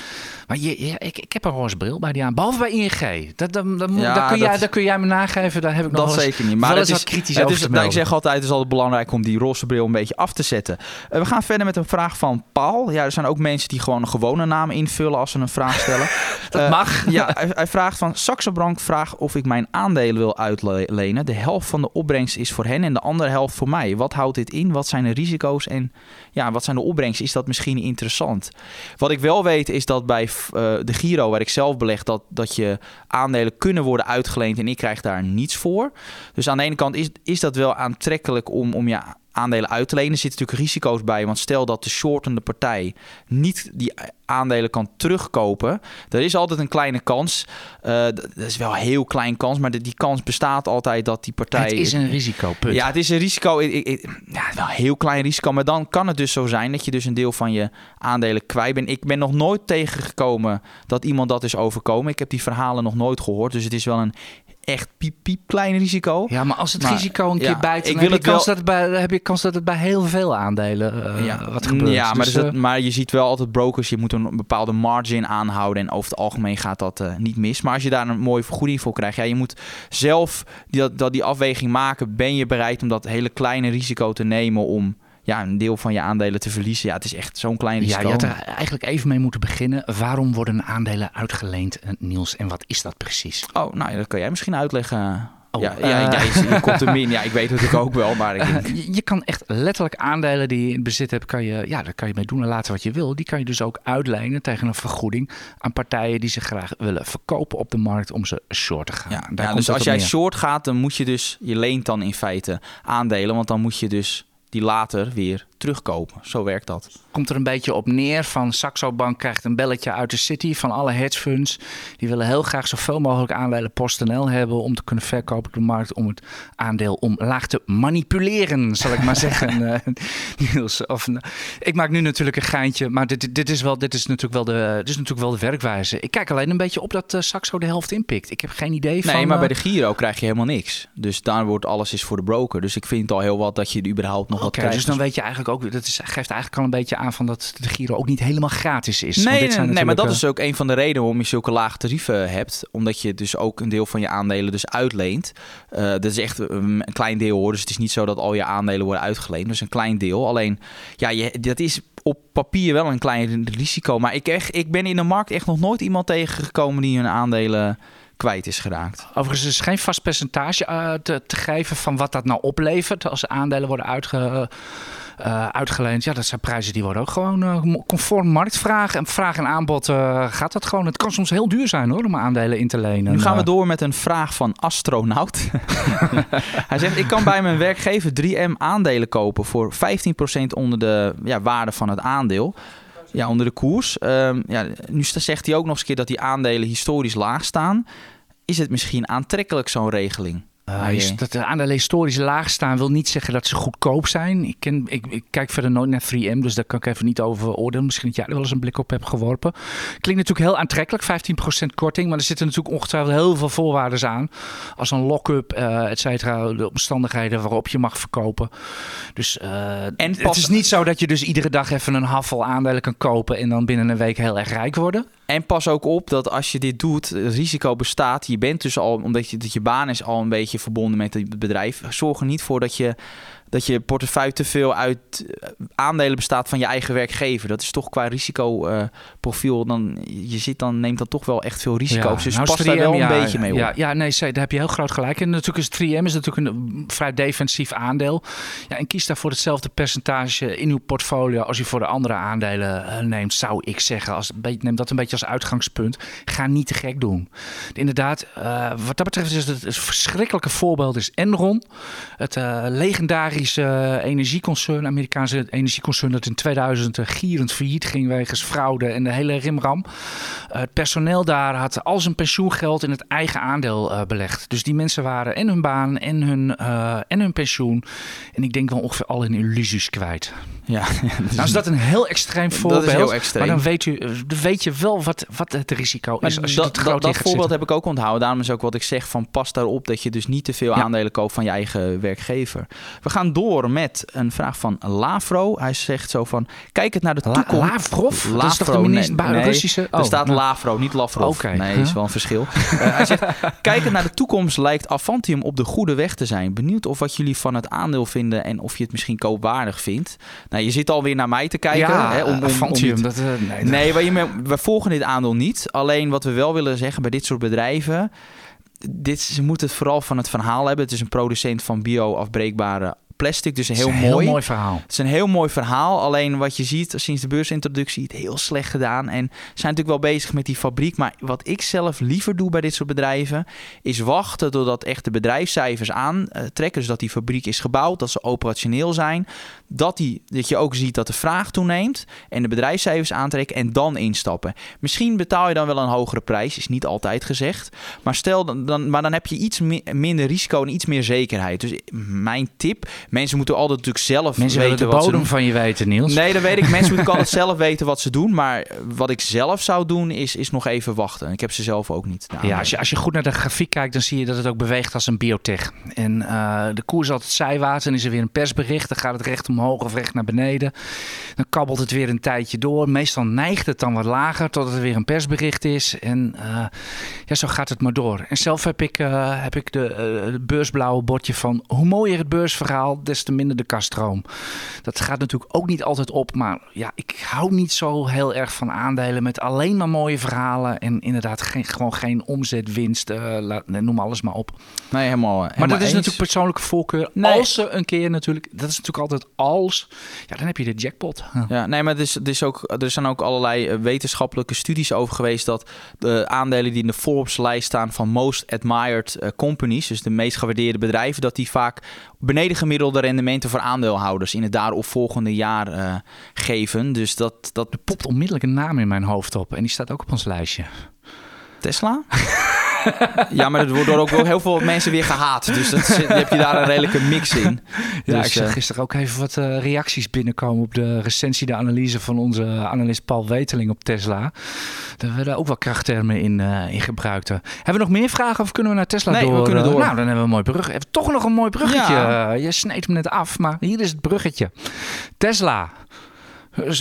A: Maar je, je- ik, ik heb een roze bril bij die aan. Behalve bij ING. Dat, dat, dat,
B: Ja,
A: dat kun, jij,
B: dat-
A: dat kun jij me nageven. Daar heb ik nog
B: Dat
A: eens-
B: zeker niet. Maar
A: eens
B: is,
A: kritisch
B: het is, nou, ik zeg altijd, het is altijd belangrijk om die roze bril een beetje af te zetten. We gaan verder met een vraag van Paul. Ja, er zijn ook mensen die gewoon een gewone naam invullen als ze een vraag stellen. [laughs]
A: Dat
B: Eh,
A: mag. [laughs]
B: Ja, hij, hij vraagt van Saxo Bank vraagt of ik mijn aandelen wil uitlenen. De helft van de opbrengst is voor hen en de andere helft voor mij. Wat houdt dit in? Wat zijn de risico's en ja, wat zijn de opbrengsten? Is dat misschien interessant? Wat ik wel weet is dat bij eh, de Giro, waar ik zelf beleg, dat, dat je aandelen kunnen worden uitgeleend en ik krijg daar niets voor. Dus aan de ene kant is, is dat wel aantrekkelijk om, om je aandelen uit te lenen. Zitten natuurlijk risico's bij, want stel dat de shortende partij niet die aandelen kan terugkopen, er is altijd een kleine kans. Eh, d- dat is wel een heel klein kans, maar de- die kans bestaat altijd dat die partij...
A: Het is een risico, punt.
B: Ja, het is een risico. Ik- ja, wel een heel klein risico. Maar dan kan het dus zo zijn dat je dus een deel van je aandelen kwijt bent. Ik ben nog nooit tegengekomen dat iemand dat is overkomen. Ik heb die verhalen nog nooit gehoord. Dus het is wel een echt piep, piep klein risico.
A: Ja, maar als het
B: Maar,
A: risico een keer bijt, dan heb, je kans
B: wel-
A: dat het bij, heb je kans dat het bij heel veel aandelen eh,
B: ja,
A: wat gebeurt.
B: Ja, maar,
A: Dus,
B: dus dat-
A: eh,
B: maar je ziet wel altijd brokers, je moet een bepaalde margin aanhouden. En over het algemeen gaat dat eh, niet mis. Maar als je daar een mooie vergoeding voor krijgt, ja, je moet zelf die, dat, dat die afweging maken. Ben je bereid om dat hele kleine risico te nemen om ja, een deel van je aandelen te verliezen? Ja, het is echt zo'n klein
A: ja,
B: risico.
A: je had er eigenlijk even mee moeten beginnen. Waarom worden aandelen uitgeleend, eh, Niels? En wat is dat precies?
B: Oh, nou ja, dat kan jij misschien uitleggen.
A: Oh,
B: ja, ja,
A: eh.
B: ja, je, je komt er min. Ja, ik weet het natuurlijk ook [laughs] wel, maar ik denk...
A: Je, je kan echt letterlijk aandelen die je in bezit hebt, kan je, ja, daar kan je mee doen en laten wat je wil. Die kan je dus ook uitlenen tegen een vergoeding aan partijen die ze graag willen verkopen op de markt om ze short te gaan.
B: Ja, ja, dus als jij
A: neer.
B: short gaat, dan moet je dus, je leent dan in feite aandelen, want dan moet je dus die later weer terugkopen. Zo werkt dat.
A: komt er een beetje op neer van Saxo Bank krijgt een belletje uit de city van alle hedge funds. Die willen heel graag zoveel mogelijk aandelen PostNL hebben om te kunnen verkopen op de markt. Om het aandeel omlaag te manipuleren, zal ik maar [laughs] zeggen. eh, Niels. Of, eh, ik maak nu natuurlijk een geintje, maar dit, dit, is wel, dit, is natuurlijk wel de, dit is natuurlijk wel de werkwijze. Ik kijk alleen een beetje op dat eh, Saxo de helft inpikt. Ik heb geen idee van...
B: Nee, maar bij
A: eh,
B: de Giro krijg je helemaal niks. Dus daar wordt alles is voor de broker. Dus ik vind het al heel wat dat je er überhaupt nog wat krijgt.
A: dus dan weet je eigenlijk ook, dat is, geeft eigenlijk al een beetje aan van dat de Giro ook niet helemaal gratis is. Want
B: Nee,
A: dit
B: nee,
A: zijn
B: nee, maar dat is ook een van de redenen waarom je zulke lage tarieven hebt. Omdat je dus ook een deel van je aandelen dus uitleent. Eh, dat is echt een een klein deel hoor. Dus het is niet zo dat al je aandelen worden uitgeleend. Dus een klein deel. Alleen, ja, je, dat is op papier wel een klein risico. Maar ik, echt, ik ben in de markt echt nog nooit iemand tegengekomen die hun aandelen kwijt is geraakt.
A: Overigens is geen vast percentage eh, te, te geven van wat dat nou oplevert als aandelen worden uitge, eh, uitgeleend. Ja, dat zijn prijzen die worden ook gewoon eh, conform marktvraag en vraag en aanbod eh, gaat dat gewoon. Het kan soms heel duur zijn hoor om aandelen in te lenen.
B: Nu gaan we door met een vraag van astronaut. [laughs] Hij zegt, ik kan bij mijn werkgever 3M aandelen kopen voor 15% onder de ja, waarde van het aandeel. Ja, onder de koers. Ehm, ja, nu zegt hij ook nog eens een keer dat die aandelen historisch laag staan. Is het misschien aantrekkelijk zo'n regeling?
A: Uh,
B: Ah, jee.
A: dat de aandelen historisch laag staan wil niet zeggen dat ze goedkoop zijn. Ik, ken, ik, ik kijk verder nooit naar 3M, dus daar kan ik even niet over oordelen. Misschien dat jij er wel eens een blik op hebt geworpen. Klinkt natuurlijk heel aantrekkelijk, 15% korting. Maar er zitten natuurlijk ongetwijfeld heel veel voorwaarden aan. Als een lock-up, eh et cetera, de omstandigheden waarop je mag verkopen. Dus eh,
B: En
A: het is niet zo dat je dus iedere dag even een handvol aandelen kan kopen... en dan binnen een week heel erg rijk worden.
B: En pas ook op dat als je dit doet, het risico bestaat. Je bent dus al, omdat je, dat je baan is al een beetje verbonden met het bedrijf. Zorg er niet voor dat je, dat je portefeuille te veel uit eh, aandelen bestaat van je eigen werkgever. Dat is toch qua risicoprofiel. dan, je zit dan, neemt dan toch wel echt veel risico's. dus
A: nou,
B: pas
A: is
B: daar
A: 3M,
B: wel een beetje mee op.
A: Ja, ja nee, daar heb je heel groot gelijk in. Natuurlijk is 3M is natuurlijk een vrij defensief aandeel. Ja, en kies daarvoor hetzelfde percentage in uw portfolio als u voor de andere aandelen eh, neemt, zou ik zeggen. Als, neem dat een beetje als uitgangspunt. Ga niet te gek doen. Inderdaad, eh, wat dat betreft is het een verschrikkelijke voorbeeld is Enron. Het eh, legendarische eh, energieconcern, Amerikaanse energieconcern dat in 2000 eh, gierend failliet ging wegens fraude en de hele rimram. Eh, het personeel daar had al zijn pensioengeld in het eigen aandeel belegd. Dus die mensen waren en hun baan en hun, en hun pensioen. En ik denk wel ongeveer al hun illusies kwijt. [laughs]
B: Ja,
A: Nou is dat een heel extreem voorbeeld.
B: heel extreem.
A: Maar dan weet, u, weet je wel wat, wat het risico is als je
B: dat,
A: het
B: dat, dat voorbeeld
A: zitten.
B: heb ik ook onthouden. Daarom is ook wat ik zeg van pas daarop dat je dus niet te veel
A: Ja.
B: aandelen koopt van je eigen werkgever. We gaan door met een vraag van Lavro. Hij zegt zo van, kijk het naar de
A: La-
B: toekomst.
A: Lavrov? Dat is toch de
B: Lavro,
A: minister-
B: nee.
A: Russische?
B: er
A: Oh,
B: staat
A: nou.
B: Lavrov, niet Lavrov.
A: Oké.
B: Nee,
A: Huh?
B: is wel een verschil. Eh, hij zegt, [laughs] kijkend naar de toekomst lijkt Avantium op de goede weg te zijn. Benieuwd of wat jullie van het aandeel vinden en of je het misschien koopwaardig vindt. Nou, je zit alweer naar mij te kijken.
A: ja,
B: hè, om, om, om dit-
A: dat, eh, nee,
B: Nee, wij, wij volgen dit aandeel niet. Alleen wat we wel willen zeggen bij dit soort bedrijven. Dit, ze moeten het vooral van het verhaal hebben. Het is een producent van bio-afbreekbare plastic. Dus
A: dat
B: heel
A: is een
B: mooi.
A: heel mooi verhaal.
B: Het is een heel mooi verhaal. Alleen wat je ziet sinds de beursintroductie, het heel slecht gedaan. En ze zijn natuurlijk wel bezig met die fabriek. Maar wat ik zelf liever doe bij dit soort bedrijven, is wachten totdat echt de bedrijfscijfers aantrekken. Dus dat die fabriek is gebouwd, dat ze operationeel zijn. Dat, die, dat je ook ziet dat de vraag toeneemt en de bedrijfscijfers aantrekken en dan instappen. Misschien betaal je dan wel een hogere prijs, is niet altijd gezegd. Maar stel dan, dan, maar dan heb je iets mi- minder risico en iets meer zekerheid. Dus mijn tip, mensen moeten altijd natuurlijk zelf
A: Mensen
B: weten
A: de
B: wat ze doen.
A: van je weten, Niels.
B: Nee, dat weet ik. Mensen moeten [laughs] altijd zelf weten wat ze doen. Maar wat ik zelf zou doen, is, is nog even wachten. Ik heb ze zelf ook niet. Nou,
A: Ja, als je, als je goed naar de grafiek kijkt, dan zie je dat het ook beweegt als een biotech. En eh, de koers altijd zijwaarts. Dan is er weer een persbericht. Dan gaat het recht omhoog of recht naar beneden. Dan kabbelt het weer een tijdje door. Meestal neigt het dan wat lager totdat er weer een persbericht is. En eh, ja, zo gaat het maar door. En zelf heb ik, eh, heb ik de, de beursblauwe bordje van hoe mooier het beursverhaal, des te minder de kaststroom. Dat gaat natuurlijk ook niet altijd op. Maar ja, ik hou niet zo heel erg van aandelen met alleen maar mooie verhalen. En inderdaad geen, gewoon geen omzet, winst, eh, laat- noem alles maar op.
B: Nee, helemaal.
A: Maar dat is
B: eens.
A: natuurlijk persoonlijke voorkeur.
B: Nee.
A: Als ze een keer natuurlijk, dat is natuurlijk altijd als, ja, dan heb je de jackpot. Ja. [laughs]
B: Ja, nee, maar het is, het is ook, er zijn ook allerlei eh, wetenschappelijke studies over geweest dat de aandelen die in de Forbes-lijst staan van most admired eh, companies, dus de meest gewaardeerde bedrijven, dat die vaak beneden gemiddelde rendementen voor aandeelhouders in het daaropvolgende jaar eh, geven. Dus dat, dat
A: Er popt onmiddellijk een naam in mijn hoofd op. En die staat ook op ons lijstje.
B: Tesla? [laughs] [laughs] ja, maar er worden ook wel heel veel mensen weer gehaat. Dus dat zit- heb je daar een redelijke mix in.
A: Ja,
B: Dus,
A: ik zag
B: eh,
A: gisteren ook even wat eh, reacties binnenkomen op de recensie, de analyse van onze analist Paul Weteling op Tesla. Daar werden ook wel krachttermen in, eh, in gebruikt. Hebben we nog meer vragen of kunnen we naar Tesla
B: Nee, we
A: door?
B: kunnen door.
A: Nou, dan hebben we een mooi brug. Even toch nog een mooi bruggetje.
B: Ja.
A: Je sneed hem net af, maar hier is het bruggetje. Tesla.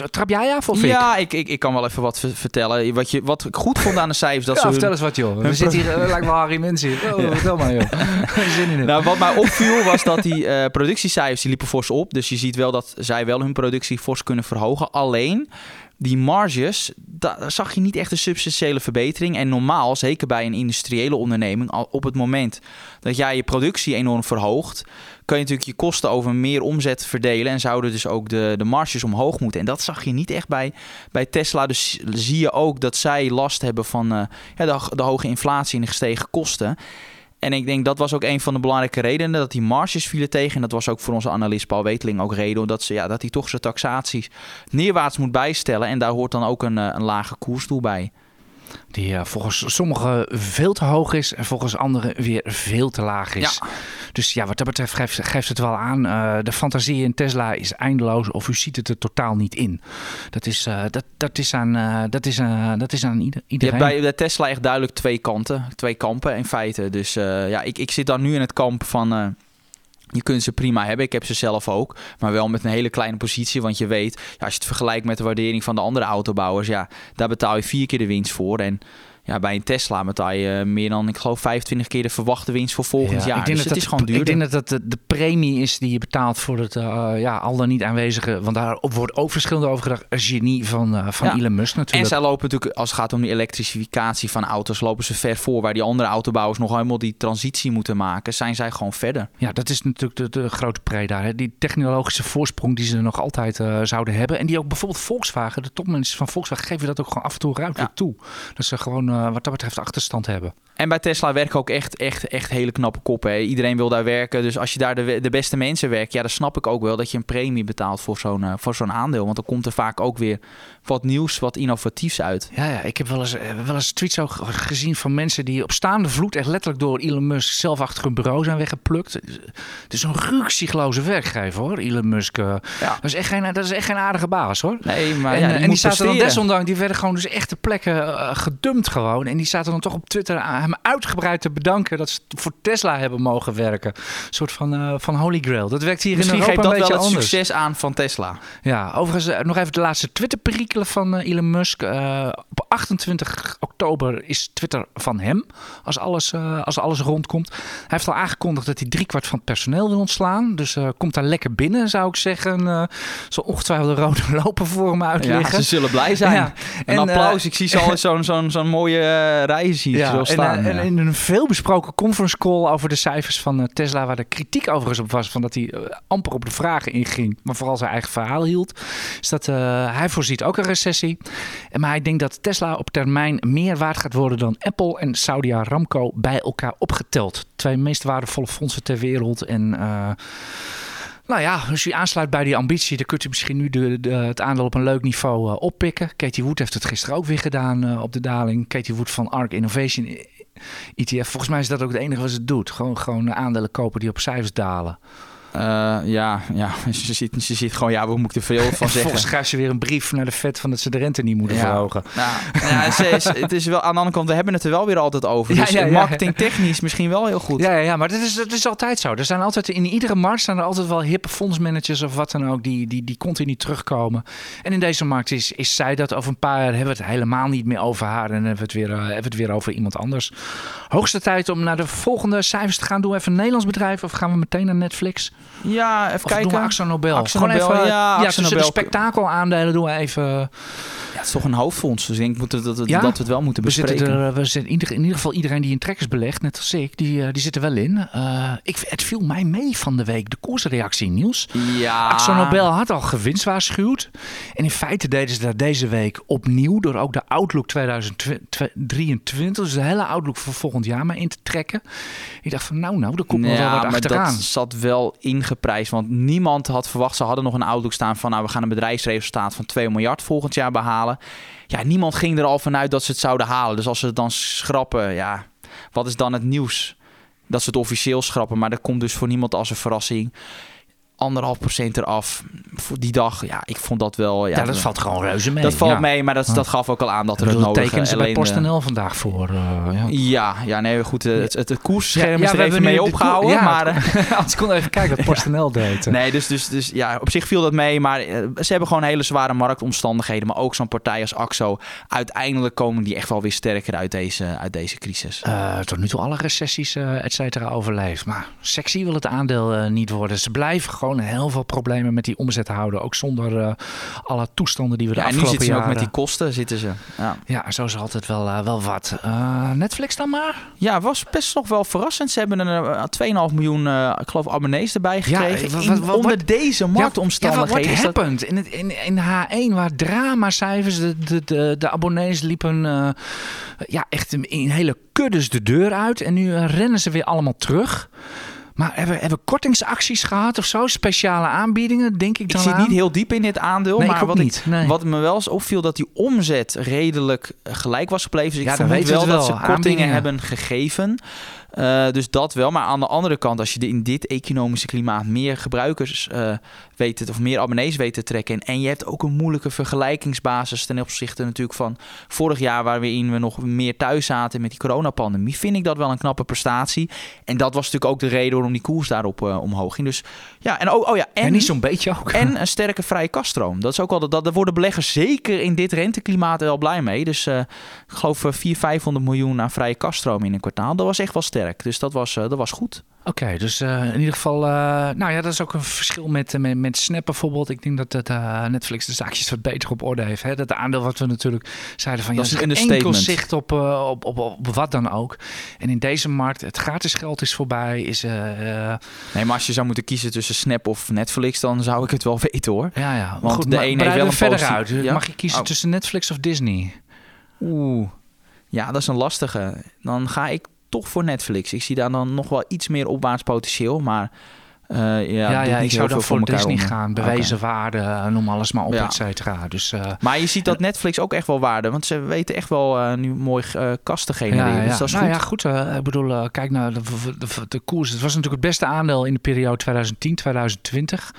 A: Trap jij af of?
B: Ja, ik, ik, ik kan wel even wat ver- vertellen. Wat, je, wat ik goed vond aan de cijfers, dat
A: Ja,
B: ze hun-
A: vertel eens wat joh. We zitten hier, uh, lijkt wel Harry Mens [laughs] hier. Oh, vertel maar joh. [laughs] Zin in het.
B: Nou, wat mij opviel was dat die eh, productiecijfers die liepen fors op. Dus je ziet wel dat zij wel hun productie fors kunnen verhogen. Alleen die marges, daar zag je niet echt een substantiële verbetering. En normaal, zeker bij een industriële onderneming, op het moment dat jij je productie enorm verhoogt, kan je natuurlijk je kosten over meer omzet verdelen. En zouden dus ook de, de marges omhoog moeten. En dat zag je niet echt bij, bij Tesla. Dus zie je ook dat zij last hebben van eh, ja, de, de hoge inflatie en de gestegen kosten. En ik denk dat was ook een van de belangrijke redenen dat die marges vielen tegen. En dat was ook voor onze analist Paul Weteling ook reden dat, ze, ja, dat hij toch zijn taxaties neerwaarts moet bijstellen. En daar hoort dan ook een, eh, een lage koersdoel bij.
A: Die uh, volgens sommigen veel te hoog is en volgens anderen weer veel te laag is.
B: Ja.
A: Dus ja, wat dat betreft geeft, geeft het wel aan. Uh, de fantasie in Tesla is eindeloos of u ziet het er totaal niet in. Dat is, uh, dat, dat is aan, dat is, dat is aan ieder, iedereen.
B: Je hebt bij de Tesla echt duidelijk twee kanten. Twee kampen in feite. Dus ja, ik, ik zit dan nu in het kamp van... Je kunt ze prima hebben. Ik heb ze zelf ook. Maar wel met een hele kleine positie. Want je weet, ja, als je het vergelijkt met de waardering van de andere autobouwers. Ja, daar betaal je vier keer de winst voor. En ja, bij een Tesla betaal je meer dan, ik geloof, 25 keer de verwachte winst voor volgend
A: Ja,
B: jaar.
A: ik denk
B: dus
A: dat
B: het
A: dat-
B: is gewoon duurder.
A: Ik denk dat dat de, premie is die je betaalt voor het eh, ja, al dan niet aanwezige. Want daar wordt ook verschillend over gedacht. Een genie van, eh, van
B: Ja.
A: Elon Musk
B: En
A: natuurlijk.
B: zij lopen natuurlijk, als het gaat om die elektrificatie van auto's, lopen ze ver voor. Waar die andere autobouwers nog helemaal die transitie moeten maken, zijn zij gewoon verder.
A: Ja, dat is natuurlijk de, de grote pre daar. Hè. Die technologische voorsprong die ze nog altijd eh, zouden hebben. En die ook bijvoorbeeld Volkswagen, de topmanagers van Volkswagen, geven dat ook gewoon af en toe ruimtelijk toe. Dat ze gewoon eh, wat dat betreft achterstand hebben.
B: En bij Tesla werken ook echt, echt, echt hele knappe koppen. Iedereen wil daar werken. Dus als je daar de, de beste mensen werkt, ja, dan snap ik ook wel dat je een premie betaalt voor zo'n eh, voor zo'n aandeel. Want dan komt er vaak ook weer wat nieuws, wat innovatiefs uit.
A: Ja, ja, ik heb wel eens, eh, wel eens tweets ook ge- gezien van mensen die op staande vloed echt letterlijk door Elon Musk zelf achter hun bureau zijn weggeplukt. Het is een ruksigloze werkgever hoor, Elon Musk. eh.
B: Ja.
A: Dat, is echt geen, dat is echt geen aardige baas hoor.
B: Nee, maar
A: en,
B: ja,
A: eh,
B: die
A: en die zaten dan desondanks, die werden gewoon dus echt de plekken gedumpt gewoon. En die zaten dan toch op Twitter aan hem uitgebreid te bedanken dat ze voor Tesla hebben mogen werken. Een soort van, van holy grail. Dat werkt hier
B: Misschien
A: in
B: geeft
A: Europa
B: dat
A: een
B: wel
A: beetje
B: het
A: anders.
B: succes aan van Tesla.
A: Ja, overigens nog even de laatste Van eh, Elon Musk. Eh, op 28 oktober is Twitter van hem, als alles, eh, als alles rondkomt. Hij heeft al aangekondigd dat hij driekwart van het personeel wil ontslaan. Dus komt daar lekker binnen, zou ik zeggen. Zal ongetwijfeld de rode [laughs] lopen voor hem
B: Ja,
A: uitliggen.
B: ze zullen blij zijn.
A: Ja. En,
B: applaus. ik zie ze al [laughs] zo'n zo'n zo'n mooie rij zie ik zo
A: en,
B: staan.
A: en
B: ja.
A: in een veelbesproken conference call over de cijfers van Tesla, waar de kritiek overigens op was, van dat hij amper op de vragen inging, maar vooral zijn eigen verhaal hield, is dat hij voorziet ook recessie. Maar hij denkt dat Tesla op termijn meer waard gaat worden dan Apple en Saudi Aramco bij elkaar opgeteld. Twee meest waardevolle fondsen ter wereld. En eh, nou ja, als u aansluit bij die ambitie, dan kunt u misschien nu de, de, het aandeel op een leuk niveau eh, oppikken. Katie Wood heeft het gisteren ook weer gedaan eh, op de daling. Katie Wood van ARK Innovation ETF. Volgens mij is dat ook het enige wat ze doet. Gewoon, gewoon aandelen kopen die op cijfers dalen.
B: Uh, ja, ja. [laughs] Ze, ziet, ze ziet gewoon, ja, we moeten veel van [laughs]
A: en
B: zeggen.
A: Volgens schrijft ze weer een brief naar de Fed van dat ze de rente niet moeten
B: ja.
A: verhogen.
B: Nou, ja, ze is, [laughs] het is wel aan de andere kant, we hebben het er wel weer altijd over. Dus
A: Ja, ja, ja.
B: marketingtechnisch misschien wel heel goed.
A: Ja, ja, ja maar dat is, dat is altijd zo. Er zijn altijd, in iedere markt staan er altijd wel hippe fondsmanagers of wat dan ook, die, die, die continu terugkomen. En in deze markt is, is zij dat over een paar jaar hebben we het helemaal niet meer over haar en hebben we het weer, uh, hebben we het weer over iemand anders. Hoogste tijd om naar de volgende cijfers te gaan. Doen we even een Nederlands bedrijf of gaan we meteen naar Netflix?
B: Ja, even
A: of
B: kijken.
A: Doen we Nobel. Gewoon
B: Nobel,
A: even,
B: ja,
A: ja, de spektakelaandelen doen we even...
B: Ja, het is toch een hoofdfonds, dus ik denk dat, dat, dat,
A: Ja?
B: dat we het wel moeten
A: We
B: bespreken.
A: zitten er, we zitten in, ieder, in ieder geval iedereen die in trekkers belegt, net als ik, die, uh, die zit er wel in. Uh, ik, het viel mij mee van de week, de koersreactie Niels.
B: Ja.
A: Axo Nobel had al gewinstwaarschuwd. En in feite deden ze dat deze week opnieuw door ook de Outlook 2023, dus de hele Outlook voor volgend jaar maar in te trekken. Ik dacht van nou, nou, daar komt nog
B: ja,
A: wel wat
B: maar
A: achteraan.
B: dat zat wel ingeprijsd, want niemand had verwacht, ze hadden nog een Outlook staan van nou, we gaan een bedrijfsresultaat van 2 miljard volgend jaar behalen. Ja, niemand ging er al vanuit dat ze het zouden halen. Dus als ze het dan schrappen, ja, wat is dan het nieuws? Dat ze het officieel schrappen, maar dat komt dus voor niemand als een verrassing. Anderhalf procent eraf voor die dag. Ja, ik vond dat wel. Ja,
A: Ja, dat valt gewoon reuze mee.
B: dat valt
A: ja.
B: mee, maar dat, dat gaf ook al aan dat er het nodig
A: tekenen ze bij
B: alleen, eh,
A: PostNL vandaag voor. uh, ja.
B: Ja, ja, nee, goed. eh, Het, het, het koersscherm
A: Ja,
B: is er
A: we
B: even mee
A: de
B: opgehouden.
A: koer- ja,
B: maar, [laughs] eh,
A: Als ik kon even kijken wat [laughs] PostNL deed.
B: Nee, dus, dus, dus ja, op zich viel dat mee. Maar eh, ze hebben gewoon hele zware marktomstandigheden. Maar ook zo'n partij als AXO. Uiteindelijk komen die echt wel weer sterker uit deze, uit deze crisis.
A: Uh, tot nu toe alle recessies, uh, et cetera, overleefd. Maar sexy wil het aandeel niet worden. Ze blijven gewoon heel veel problemen met die omzet houden. Ook zonder uh, alle toestanden die we de
B: ja, en nu
A: afgelopen
B: zitten ze
A: jaren...
B: ook met die kosten, zitten ze. Ja,
A: ja zo is altijd wel, uh, wel wat. Uh, Netflix dan maar?
B: Ja, was best nog wel verrassend. Ze hebben een 2,5 miljoen, ik geloof, abonnees erbij gekregen.
A: Ja,
B: in,
A: wat, wat,
B: onder deze marktomstandigheden.
A: Ja, wat happened? In, het, in, in H1 waar dramacijfers, de, de, de, de abonnees liepen ja, echt in hele kuddes de deur uit. En nu rennen ze weer allemaal terug. Maar hebben, hebben we kortingsacties gehad of zo? Speciale aanbiedingen, denk ik
B: Ik
A: dan
B: zit
A: aan?
B: niet heel diep in dit aandeel,
A: Nee, ik
B: maar wat,
A: niet,
B: Ik,
A: nee.
B: wat me wel eens opviel, dat die omzet redelijk eh, gelijk was gebleven. Dus ik
A: Ja,
B: vermoed wel
A: het
B: dat
A: wel.
B: ze kortingen hebben gegeven. Eh, dus dat wel. Maar aan de andere kant, als je in dit economische klimaat meer gebruikers eh weet te- of meer abonnees weet te trekken. En, je hebt ook een moeilijke vergelijkingsbasis ten opzichte natuurlijk van vorig jaar, waarin we nog meer thuis zaten met die coronapandemie. Vind ik dat wel een knappe prestatie. En dat was natuurlijk ook de reden waarom die koers daarop eh, omhoog ging. Dus ja, en ook, oh ja,
A: En
B: en
A: niet zo'n beetje ook.
B: en een sterke vrije kaststroom. Dat is ook al dat daar worden beleggers zeker in dit renteklimaat wel blij mee. Dus ik geloof eh, 400, 500 miljoen aan vrije kaststroom in een kwartaal. Dat was echt wel sterk. Dus dat was, eh, dat was goed.
A: Oké, dus eh, in ieder geval, eh, nou ja, dat is ook een verschil met, met, met Snap bijvoorbeeld. Ik denk dat eh, Netflix de zaakjes wat beter op orde heeft. Hè? Dat aandeel wat we natuurlijk zeiden van,
B: Dat
A: ja,
B: is een
A: is enkel zicht op, op, op, op wat dan ook. En in deze markt, het gratis geld is voorbij, is,
B: Nee, maar als je zou moeten kiezen tussen Snap of Netflix, dan zou ik het wel [laughs] weten hoor.
A: ja, ja.
B: Want
A: goed,
B: de
A: maar
B: ene heeft wel
A: we
B: een
A: verder uit.
B: Ja?
A: Mag je kiezen
B: Oh.
A: tussen Netflix of Disney?
B: Oeh, ja, dat is een lastige. Dan ga ik toch voor Netflix. Ik zie daar dan nog wel iets meer opwaarts potentieel, maar eh, ja,
A: Ja, ik zou dan voor Disney
B: onder.
A: gaan.
B: Oké.
A: Bewezen waarde, eh, noem alles maar op,
B: Ja.
A: et cetera. Dus, eh,
B: Maar je ziet dat Netflix ook echt wel waarde, want ze weten echt wel eh, nu mooi eh kast te genereren.
A: Ja, ja.
B: Dus dat is
A: nou
B: goed.
A: ja, goed. eh, ik bedoel, eh, kijk naar de, de, de koers. Het was natuurlijk het beste aandeel in de periode 2010-2020.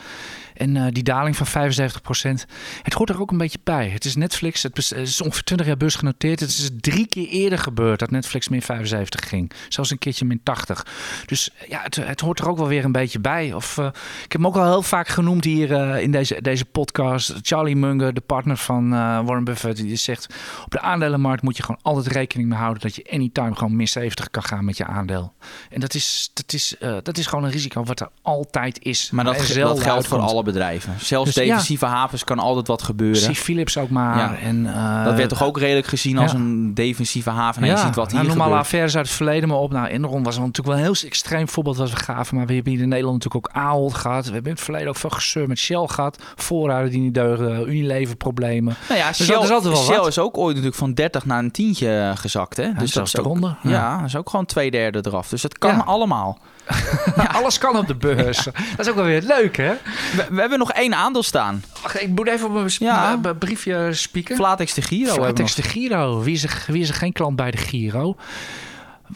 A: En eh, die daling van 75%. Het hoort er ook een beetje bij. Het is Netflix. Het, is ongeveer 20 jaar beursgenoteerd. Het is drie keer eerder gebeurd dat Netflix min 75 ging. Zelfs een keertje min 80. Dus eh, ja, het, het hoort er ook wel weer een beetje bij. Of, eh, ik heb hem ook al heel vaak genoemd hier in deze, deze podcast. Charlie Munger, de partner van Warren Buffett, die zegt... op de aandelenmarkt moet je gewoon altijd rekening mee houden... dat je anytime gewoon min 70 kan gaan met je aandeel. En dat is, dat is, dat is gewoon een risico wat er altijd is.
B: Maar dat, dat geldt voor alle bedrijven. Zelfs
A: Dus ja.
B: defensieve havens kan altijd wat gebeuren.
A: Zie Philips ook maar.
B: Ja.
A: En, eh,
B: dat werd toch ook redelijk gezien als een defensieve haven. En je ziet wat hier
A: nou, noem alle
B: gebeurt.
A: affaires uit het verleden maar op. Nou, Enron was natuurlijk wel een heel extreem voorbeeld wat we gaven. Maar we hebben hier in Nederland natuurlijk ook Ahold gehad. We hebben in het verleden ook veel gezeur met Shell gehad. Voorraden die niet deugen, Unilever problemen.
B: Nou ja,
A: Dus
B: Shell,
A: dat is altijd wel
B: Shell
A: wat.
B: is ook ooit natuurlijk van 30 naar een tientje eh, gezakt. Hè?
A: Ja,
B: dus dat is ook, ja. Dat is ook gewoon twee derde eraf. Dus dat kan allemaal. [laughs]
A: Ja, alles kan op de beurs. Dat is ook wel weer leuk, hè?
B: We, we hebben nog één aandeel staan.
A: Wacht, ik moet even op mijn
B: Ja.
A: briefje spieken.
B: Flatex de Giro.
A: Flatex de Giro. Wie is, er, wie is er geen klant bij de Giro?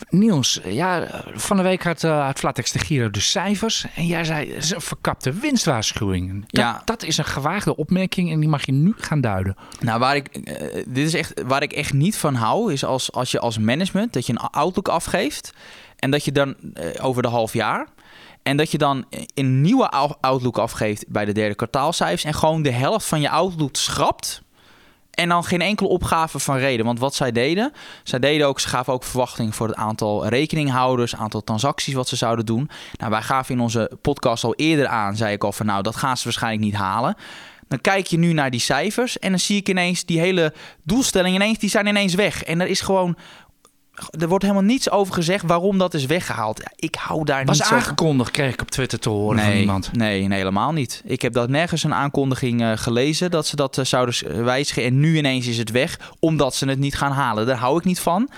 A: Niels, ja, van de week had, had Flatex de Giro de cijfers. En jij zei, het is een verkapte winstwaarschuwing. Dat,
B: Ja.
A: dat is een gewaagde opmerking en die mag je nu gaan duiden.
B: Nou, waar ik, eh, dit is echt, waar ik echt niet van hou, is als, als je als management dat je een outlook afgeeft en dat je dan eh, over de half jaar en dat je dan een nieuwe ou- outlook afgeeft bij de derde kwartaalcijfers en gewoon de helft van je outlook schrapt. En dan geen enkele opgave van reden. Want wat zij deden, zij deden ook, ze gaven ook verwachting voor het aantal rekeninghouders, aantal transacties wat ze zouden doen. Nou, wij gaven in onze podcast al eerder aan, zei ik al van nou, dat gaan ze waarschijnlijk niet halen. Dan kijk je nu naar die cijfers en dan zie ik ineens die hele doelstellingen ineens, die zijn ineens weg. En er is gewoon, er wordt helemaal niets over gezegd waarom dat is weggehaald. Ik hou daar
A: Was
B: niet zo van.
A: aangekondigd, kreeg ik op Twitter te horen van
B: Nee,
A: iemand.
B: nee, nee, helemaal niet. Ik heb dat nergens een aankondiging eh, gelezen dat ze dat eh, zouden wijzigen. En nu ineens is het weg, omdat ze het niet gaan halen. Daar hou ik niet van.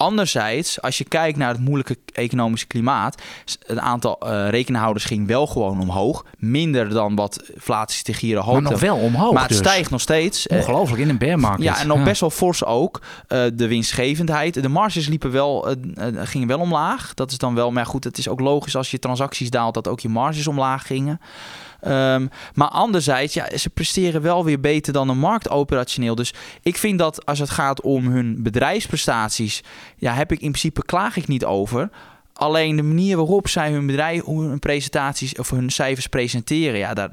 B: Anderzijds, als je kijkt naar het moeilijke economische klimaat, het aantal eh rekenhouders ging wel gewoon omhoog. Minder dan wat de Gieren
A: Maar nog wel omhoog
B: Maar het
A: dus.
B: stijgt nog steeds. Eh,
A: Ongelooflijk, in een bear market.
B: ja, en nog best wel fors ook. Eh, de winstgevendheid. De marges liepen wel, eh, gingen wel omlaag. Dat is dan wel, maar goed, het is ook logisch als je transacties daalt dat ook je marges omlaag gingen. Ehm, maar anderzijds, ja, ze presteren wel weer beter dan de markt operationeel. Dus ik vind dat als het gaat om hun bedrijfsprestaties, ja, heb ik in principe klaag ik niet over. Alleen de manier waarop zij hun bedrijf, hun presentaties of hun cijfers presenteren, ja, daar,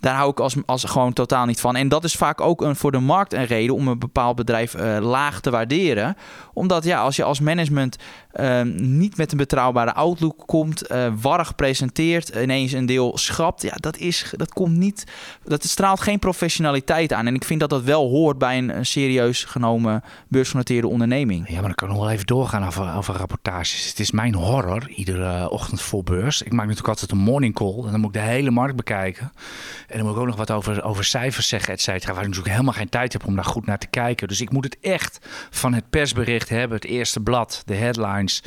B: daar hou ik als, als gewoon totaal niet van. En dat is vaak ook een, voor de markt een reden om een bepaald bedrijf eh, laag te waarderen. Omdat ja, als je als management eh, niet met een betrouwbare outlook komt, eh warrig presenteert, ineens een deel schrapt, ja, dat, is, dat komt niet, dat straalt geen professionaliteit aan. En ik vind dat dat wel hoort bij een, serieus genomen beursgenoteerde onderneming.
A: Ja, maar dan kan nog wel even doorgaan over, over rapportages. Het is mijn horror, iedere eh, ochtend voor beurs. Ik maak natuurlijk altijd een morning call. En dan moet ik de hele markt bekijken. En dan moet ik ook nog wat over, over cijfers zeggen, et cetera. Waar ik natuurlijk helemaal geen tijd heb om daar goed naar te kijken. Dus ik moet het echt van het persbericht hebben. Het eerste blad, de headlines.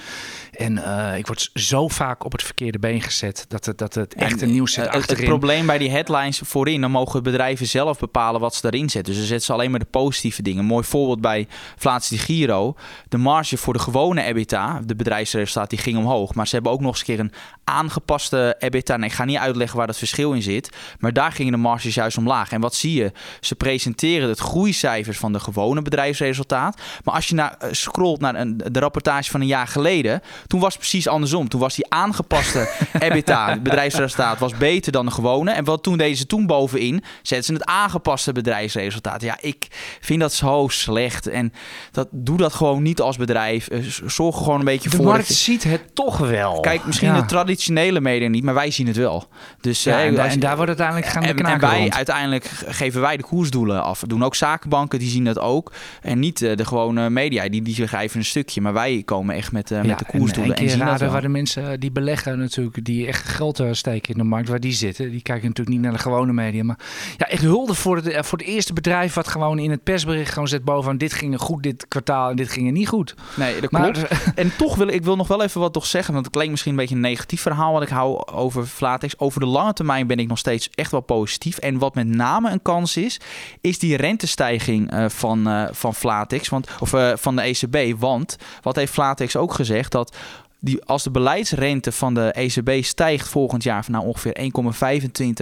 A: En eh, ik word zo vaak op het verkeerde been gezet dat het, dat het echte nieuws zit
B: Eh, het,
A: achterin.
B: het probleem bij die headlines voorin, dan mogen bedrijven zelf bepalen wat ze erin zetten. Dus ze zetten ze alleen maar de positieve dingen. Een mooi voorbeeld bij Vlaats de Giro. De marge voor de gewone EBITDA, de bedrijfsresultaat, die ging omhoog. Maar ze hebben ook nog eens een keer een aangepaste EBITDA. En ik ga niet uitleggen waar dat verschil in zit. Maar daar gingen de marges juist omlaag. En wat zie je? Ze presenteren het groeicijfers van de gewone bedrijfsresultaat. Maar als je naar, eh, scrolt naar een, de rapportage van een jaar geleden, toen was het precies andersom. Toen was die aangepaste [laughs] EBITDA, bedrijfsresultaat, was beter dan de gewone. En wat toen deden ze toen bovenin, zetten ze het aangepaste bedrijfsresultaat. Ja, ik vind dat zo slecht. En dat, doe dat gewoon niet als bedrijf. Eh, Zorg er gewoon een beetje
A: de
B: voor.
A: markt
B: dat je-
A: ziet het toch wel.
B: Kijk, misschien
A: Ja.
B: de traditionele media niet, maar wij zien het wel. Dus,
A: Ja,
B: eh,
A: en,
B: als
A: daar wordt uiteindelijk gaan de
B: en, en wij,
A: rond.
B: uiteindelijk geven wij de koersdoelen af. Doen ook zakenbanken, die zien dat ook. En niet eh, de gewone media, die, die geven een stukje. Maar wij komen echt met, met de
A: en
B: koersdoelen
A: één
B: en, dat
A: raden waar de mensen eh, die beleggen natuurlijk, die echt geld eh, steken in de markt, waar die zitten. Die kijken natuurlijk niet naar de gewone media. Maar ja, echt hulde voor het, eh, voor het eerste bedrijf wat gewoon in het persbericht gewoon zet bovenaan dit ging goed dit kwartaal en dit ging er niet goed.
B: Nee, dat
A: Maar
B: klopt. [laughs] En toch wil ik wil nog wel even wat toch zeggen. Want het klinkt misschien een beetje een negatief verhaal wat ik hou over Flatex. Over de lange termijn ben ik nog steeds echt wel positief. En wat met name een kans is, is die rentestijging van, eh, van Flatex. Want, of van de ECB. Want wat heeft Flatex ook gezegd? Dat die, als de beleidsrente van de ECB stijgt volgend jaar van nou ongeveer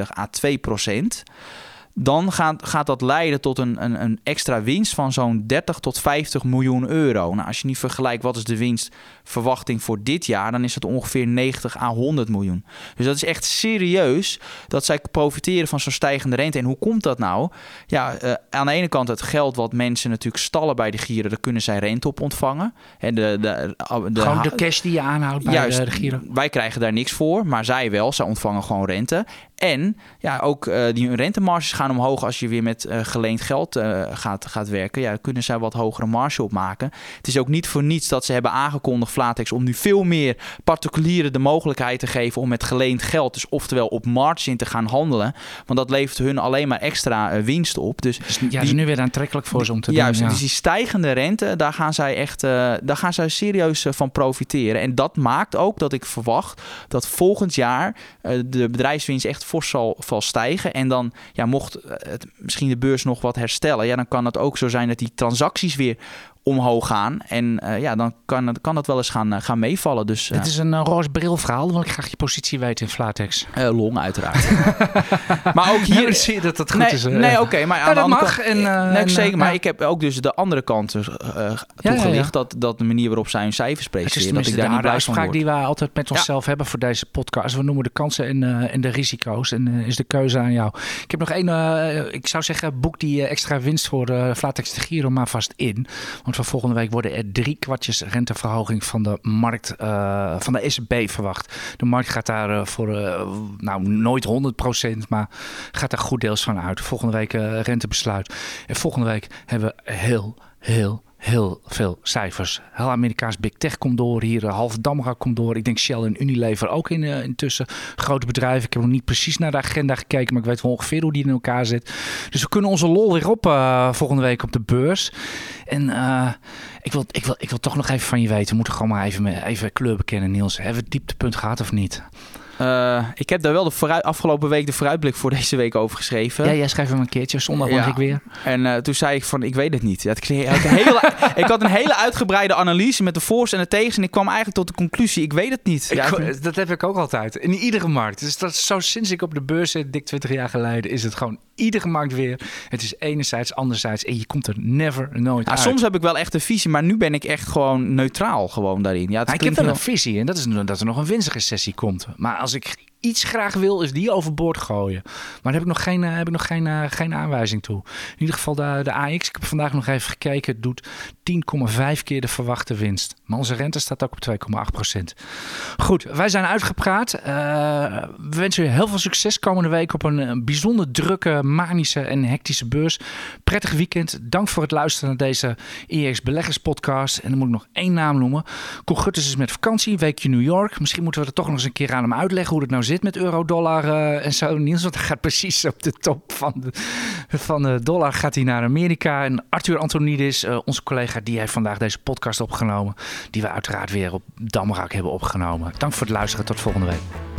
B: 1,25 à 2 procent. Dan gaat, gaat dat leiden tot een, een, een extra winst van zo'n 30 tot 50 miljoen euro. Nou, als je nu vergelijkt wat is de winstverwachting voor dit jaar, dan is het ongeveer 90 à 100 miljoen. Dus dat is echt serieus dat zij profiteren van zo'n stijgende rente. En hoe komt dat nou? Ja, eh, aan de ene kant het geld wat mensen natuurlijk stallen bij de gieren, daar kunnen zij rente op ontvangen. En de, de, de,
A: gewoon de cash die je aanhoudt bij
B: Juist,
A: de, Giro.
B: wij krijgen daar niks voor, maar zij wel. Zij ontvangen gewoon rente. En ja, ook eh, die rentemarges gaan omhoog als je weer met eh, geleend geld eh, gaat, gaat werken. Ja, dan kunnen zij wat hogere marge opmaken. Het is ook niet voor niets dat ze hebben aangekondigd, Flatex, om nu veel meer particulieren de mogelijkheid te geven om met geleend geld, dus oftewel op margin te gaan handelen. Want dat levert hun alleen maar extra winst op. Dus
A: Dus, ja, is nu weer aantrekkelijk voor ze om te
B: Juist,
A: doen. ja.
B: dus die stijgende rente, daar gaan zij echt daar gaan zij serieus van profiteren. En dat maakt ook dat ik verwacht dat volgend jaar de bedrijfswinst echt fors zal, zal stijgen. En dan, ja, mocht het, misschien de beurs nog wat herstellen, ja, dan kan het ook zo zijn dat die transacties weer omhoog gaan. En eh, ja, dan kan, het- kan dat wel eens gaan, eh, gaan meevallen. Dus
A: Dit is een uh, roze bril verhaal. Dan wil ik graag je positie weten in Flatex.
B: eh, long uiteraard. [laughs] maar ook
A: Hier zie je dat dat goed
B: nee,
A: is. eh.
B: nee oké, maar
A: Ja,
B: de
A: dat mag.
B: kant-
A: En, eh,
B: nee,
A: en,
B: zeker,
A: eh,
B: maar ik heb ook dus de andere kant eh, toegelicht. Dat, dat de manier waarop zij hun cijfers
A: Het is
B: dat ik
A: de
B: daar niet
A: harde
B: blij van word.
A: die wij altijd met onszelf hebben voor deze podcast. We noemen de kansen en, eh, en de risico's. En eh, is de keuze aan jou. Ik heb nog één, eh, ik zou zeggen, boek die eh, extra winst voor eh Flatex de Giro maar vast in. Want van volgende week worden er drie kwartjes renteverhoging van de markt, eh, van de ECB verwacht. De markt gaat daar eh, voor, eh, nou nooit 100%, maar gaat daar goed deels van uit. Volgende week rentebesluit. En volgende week hebben we heel, heel, heel veel cijfers. Heel Amerikaans Big Tech komt door. Hier uh, half Damra komt door. Ik denk Shell en Unilever ook in, uh, intussen. Grote bedrijven. Ik heb nog niet precies naar de agenda gekeken, maar ik weet wel ongeveer hoe die in elkaar zit. Dus we kunnen onze lol weer op uh, volgende week op de beurs. En ik, wil, ik, wil, ik wil toch nog even van je weten. We moeten gewoon maar even, even kleur bekennen, Niels. Hebben we het dieptepunt gehad of niet?
B: Uh, ik heb daar wel de vooruit, afgelopen week de vooruitblik voor deze week over geschreven.
A: Ja, jij schreef hem een keertje. Zondag ja. mag ik weer.
B: En uh, toen zei ik van, ik weet het niet. Ik, ik, had hele, ik, had een hele uitgebreide analyse met de voor's en de tegens. En ik kwam eigenlijk tot de conclusie, ik weet het niet.
A: Ja, ik, dat heb ik ook altijd. In iedere markt. Dus dat is zo sinds ik op de beurs zit, dik 20 jaar geleden, is het gewoon iedere markt weer. Het is enerzijds, anderzijds. En je komt er never, nooit
B: ja,
A: uit.
B: Soms heb ik wel echt een visie, maar nu ben ik echt gewoon neutraal gewoon daarin. Ja,
A: ik heb wel een visie en dat is dat er nog een winstige sessie komt. Maar als ik iets graag wil, is die overboord gooien. Maar daar heb ik nog geen, heb ik nog geen, uh, geen aanwijzing toe. In ieder geval de, de AX, ik heb vandaag nog even gekeken, doet 10,5 keer de verwachte winst. Maar onze rente staat ook op 2,8 procent. Goed, wij zijn uitgepraat. Uh, we wensen u heel veel succes komende week op een, bijzonder drukke, manische en hectische beurs. Prettig weekend. Dank voor het luisteren naar deze IEX Beleggers podcast. En dan moet ik nog één naam noemen. Koen is met vakantie, weekje New York. Misschien moeten we er toch nog eens een keer aan hem uitleggen hoe het nou zit met euro-dollar uh, en zo. Niels, want hij gaat precies op de top van de, van dollar gaat hij naar Amerika. En Arthur Antonidis, uh, onze die heeft vandaag deze podcast opgenomen. Die we uiteraard weer op Damrak hebben opgenomen. Dank voor het luisteren. Tot volgende week.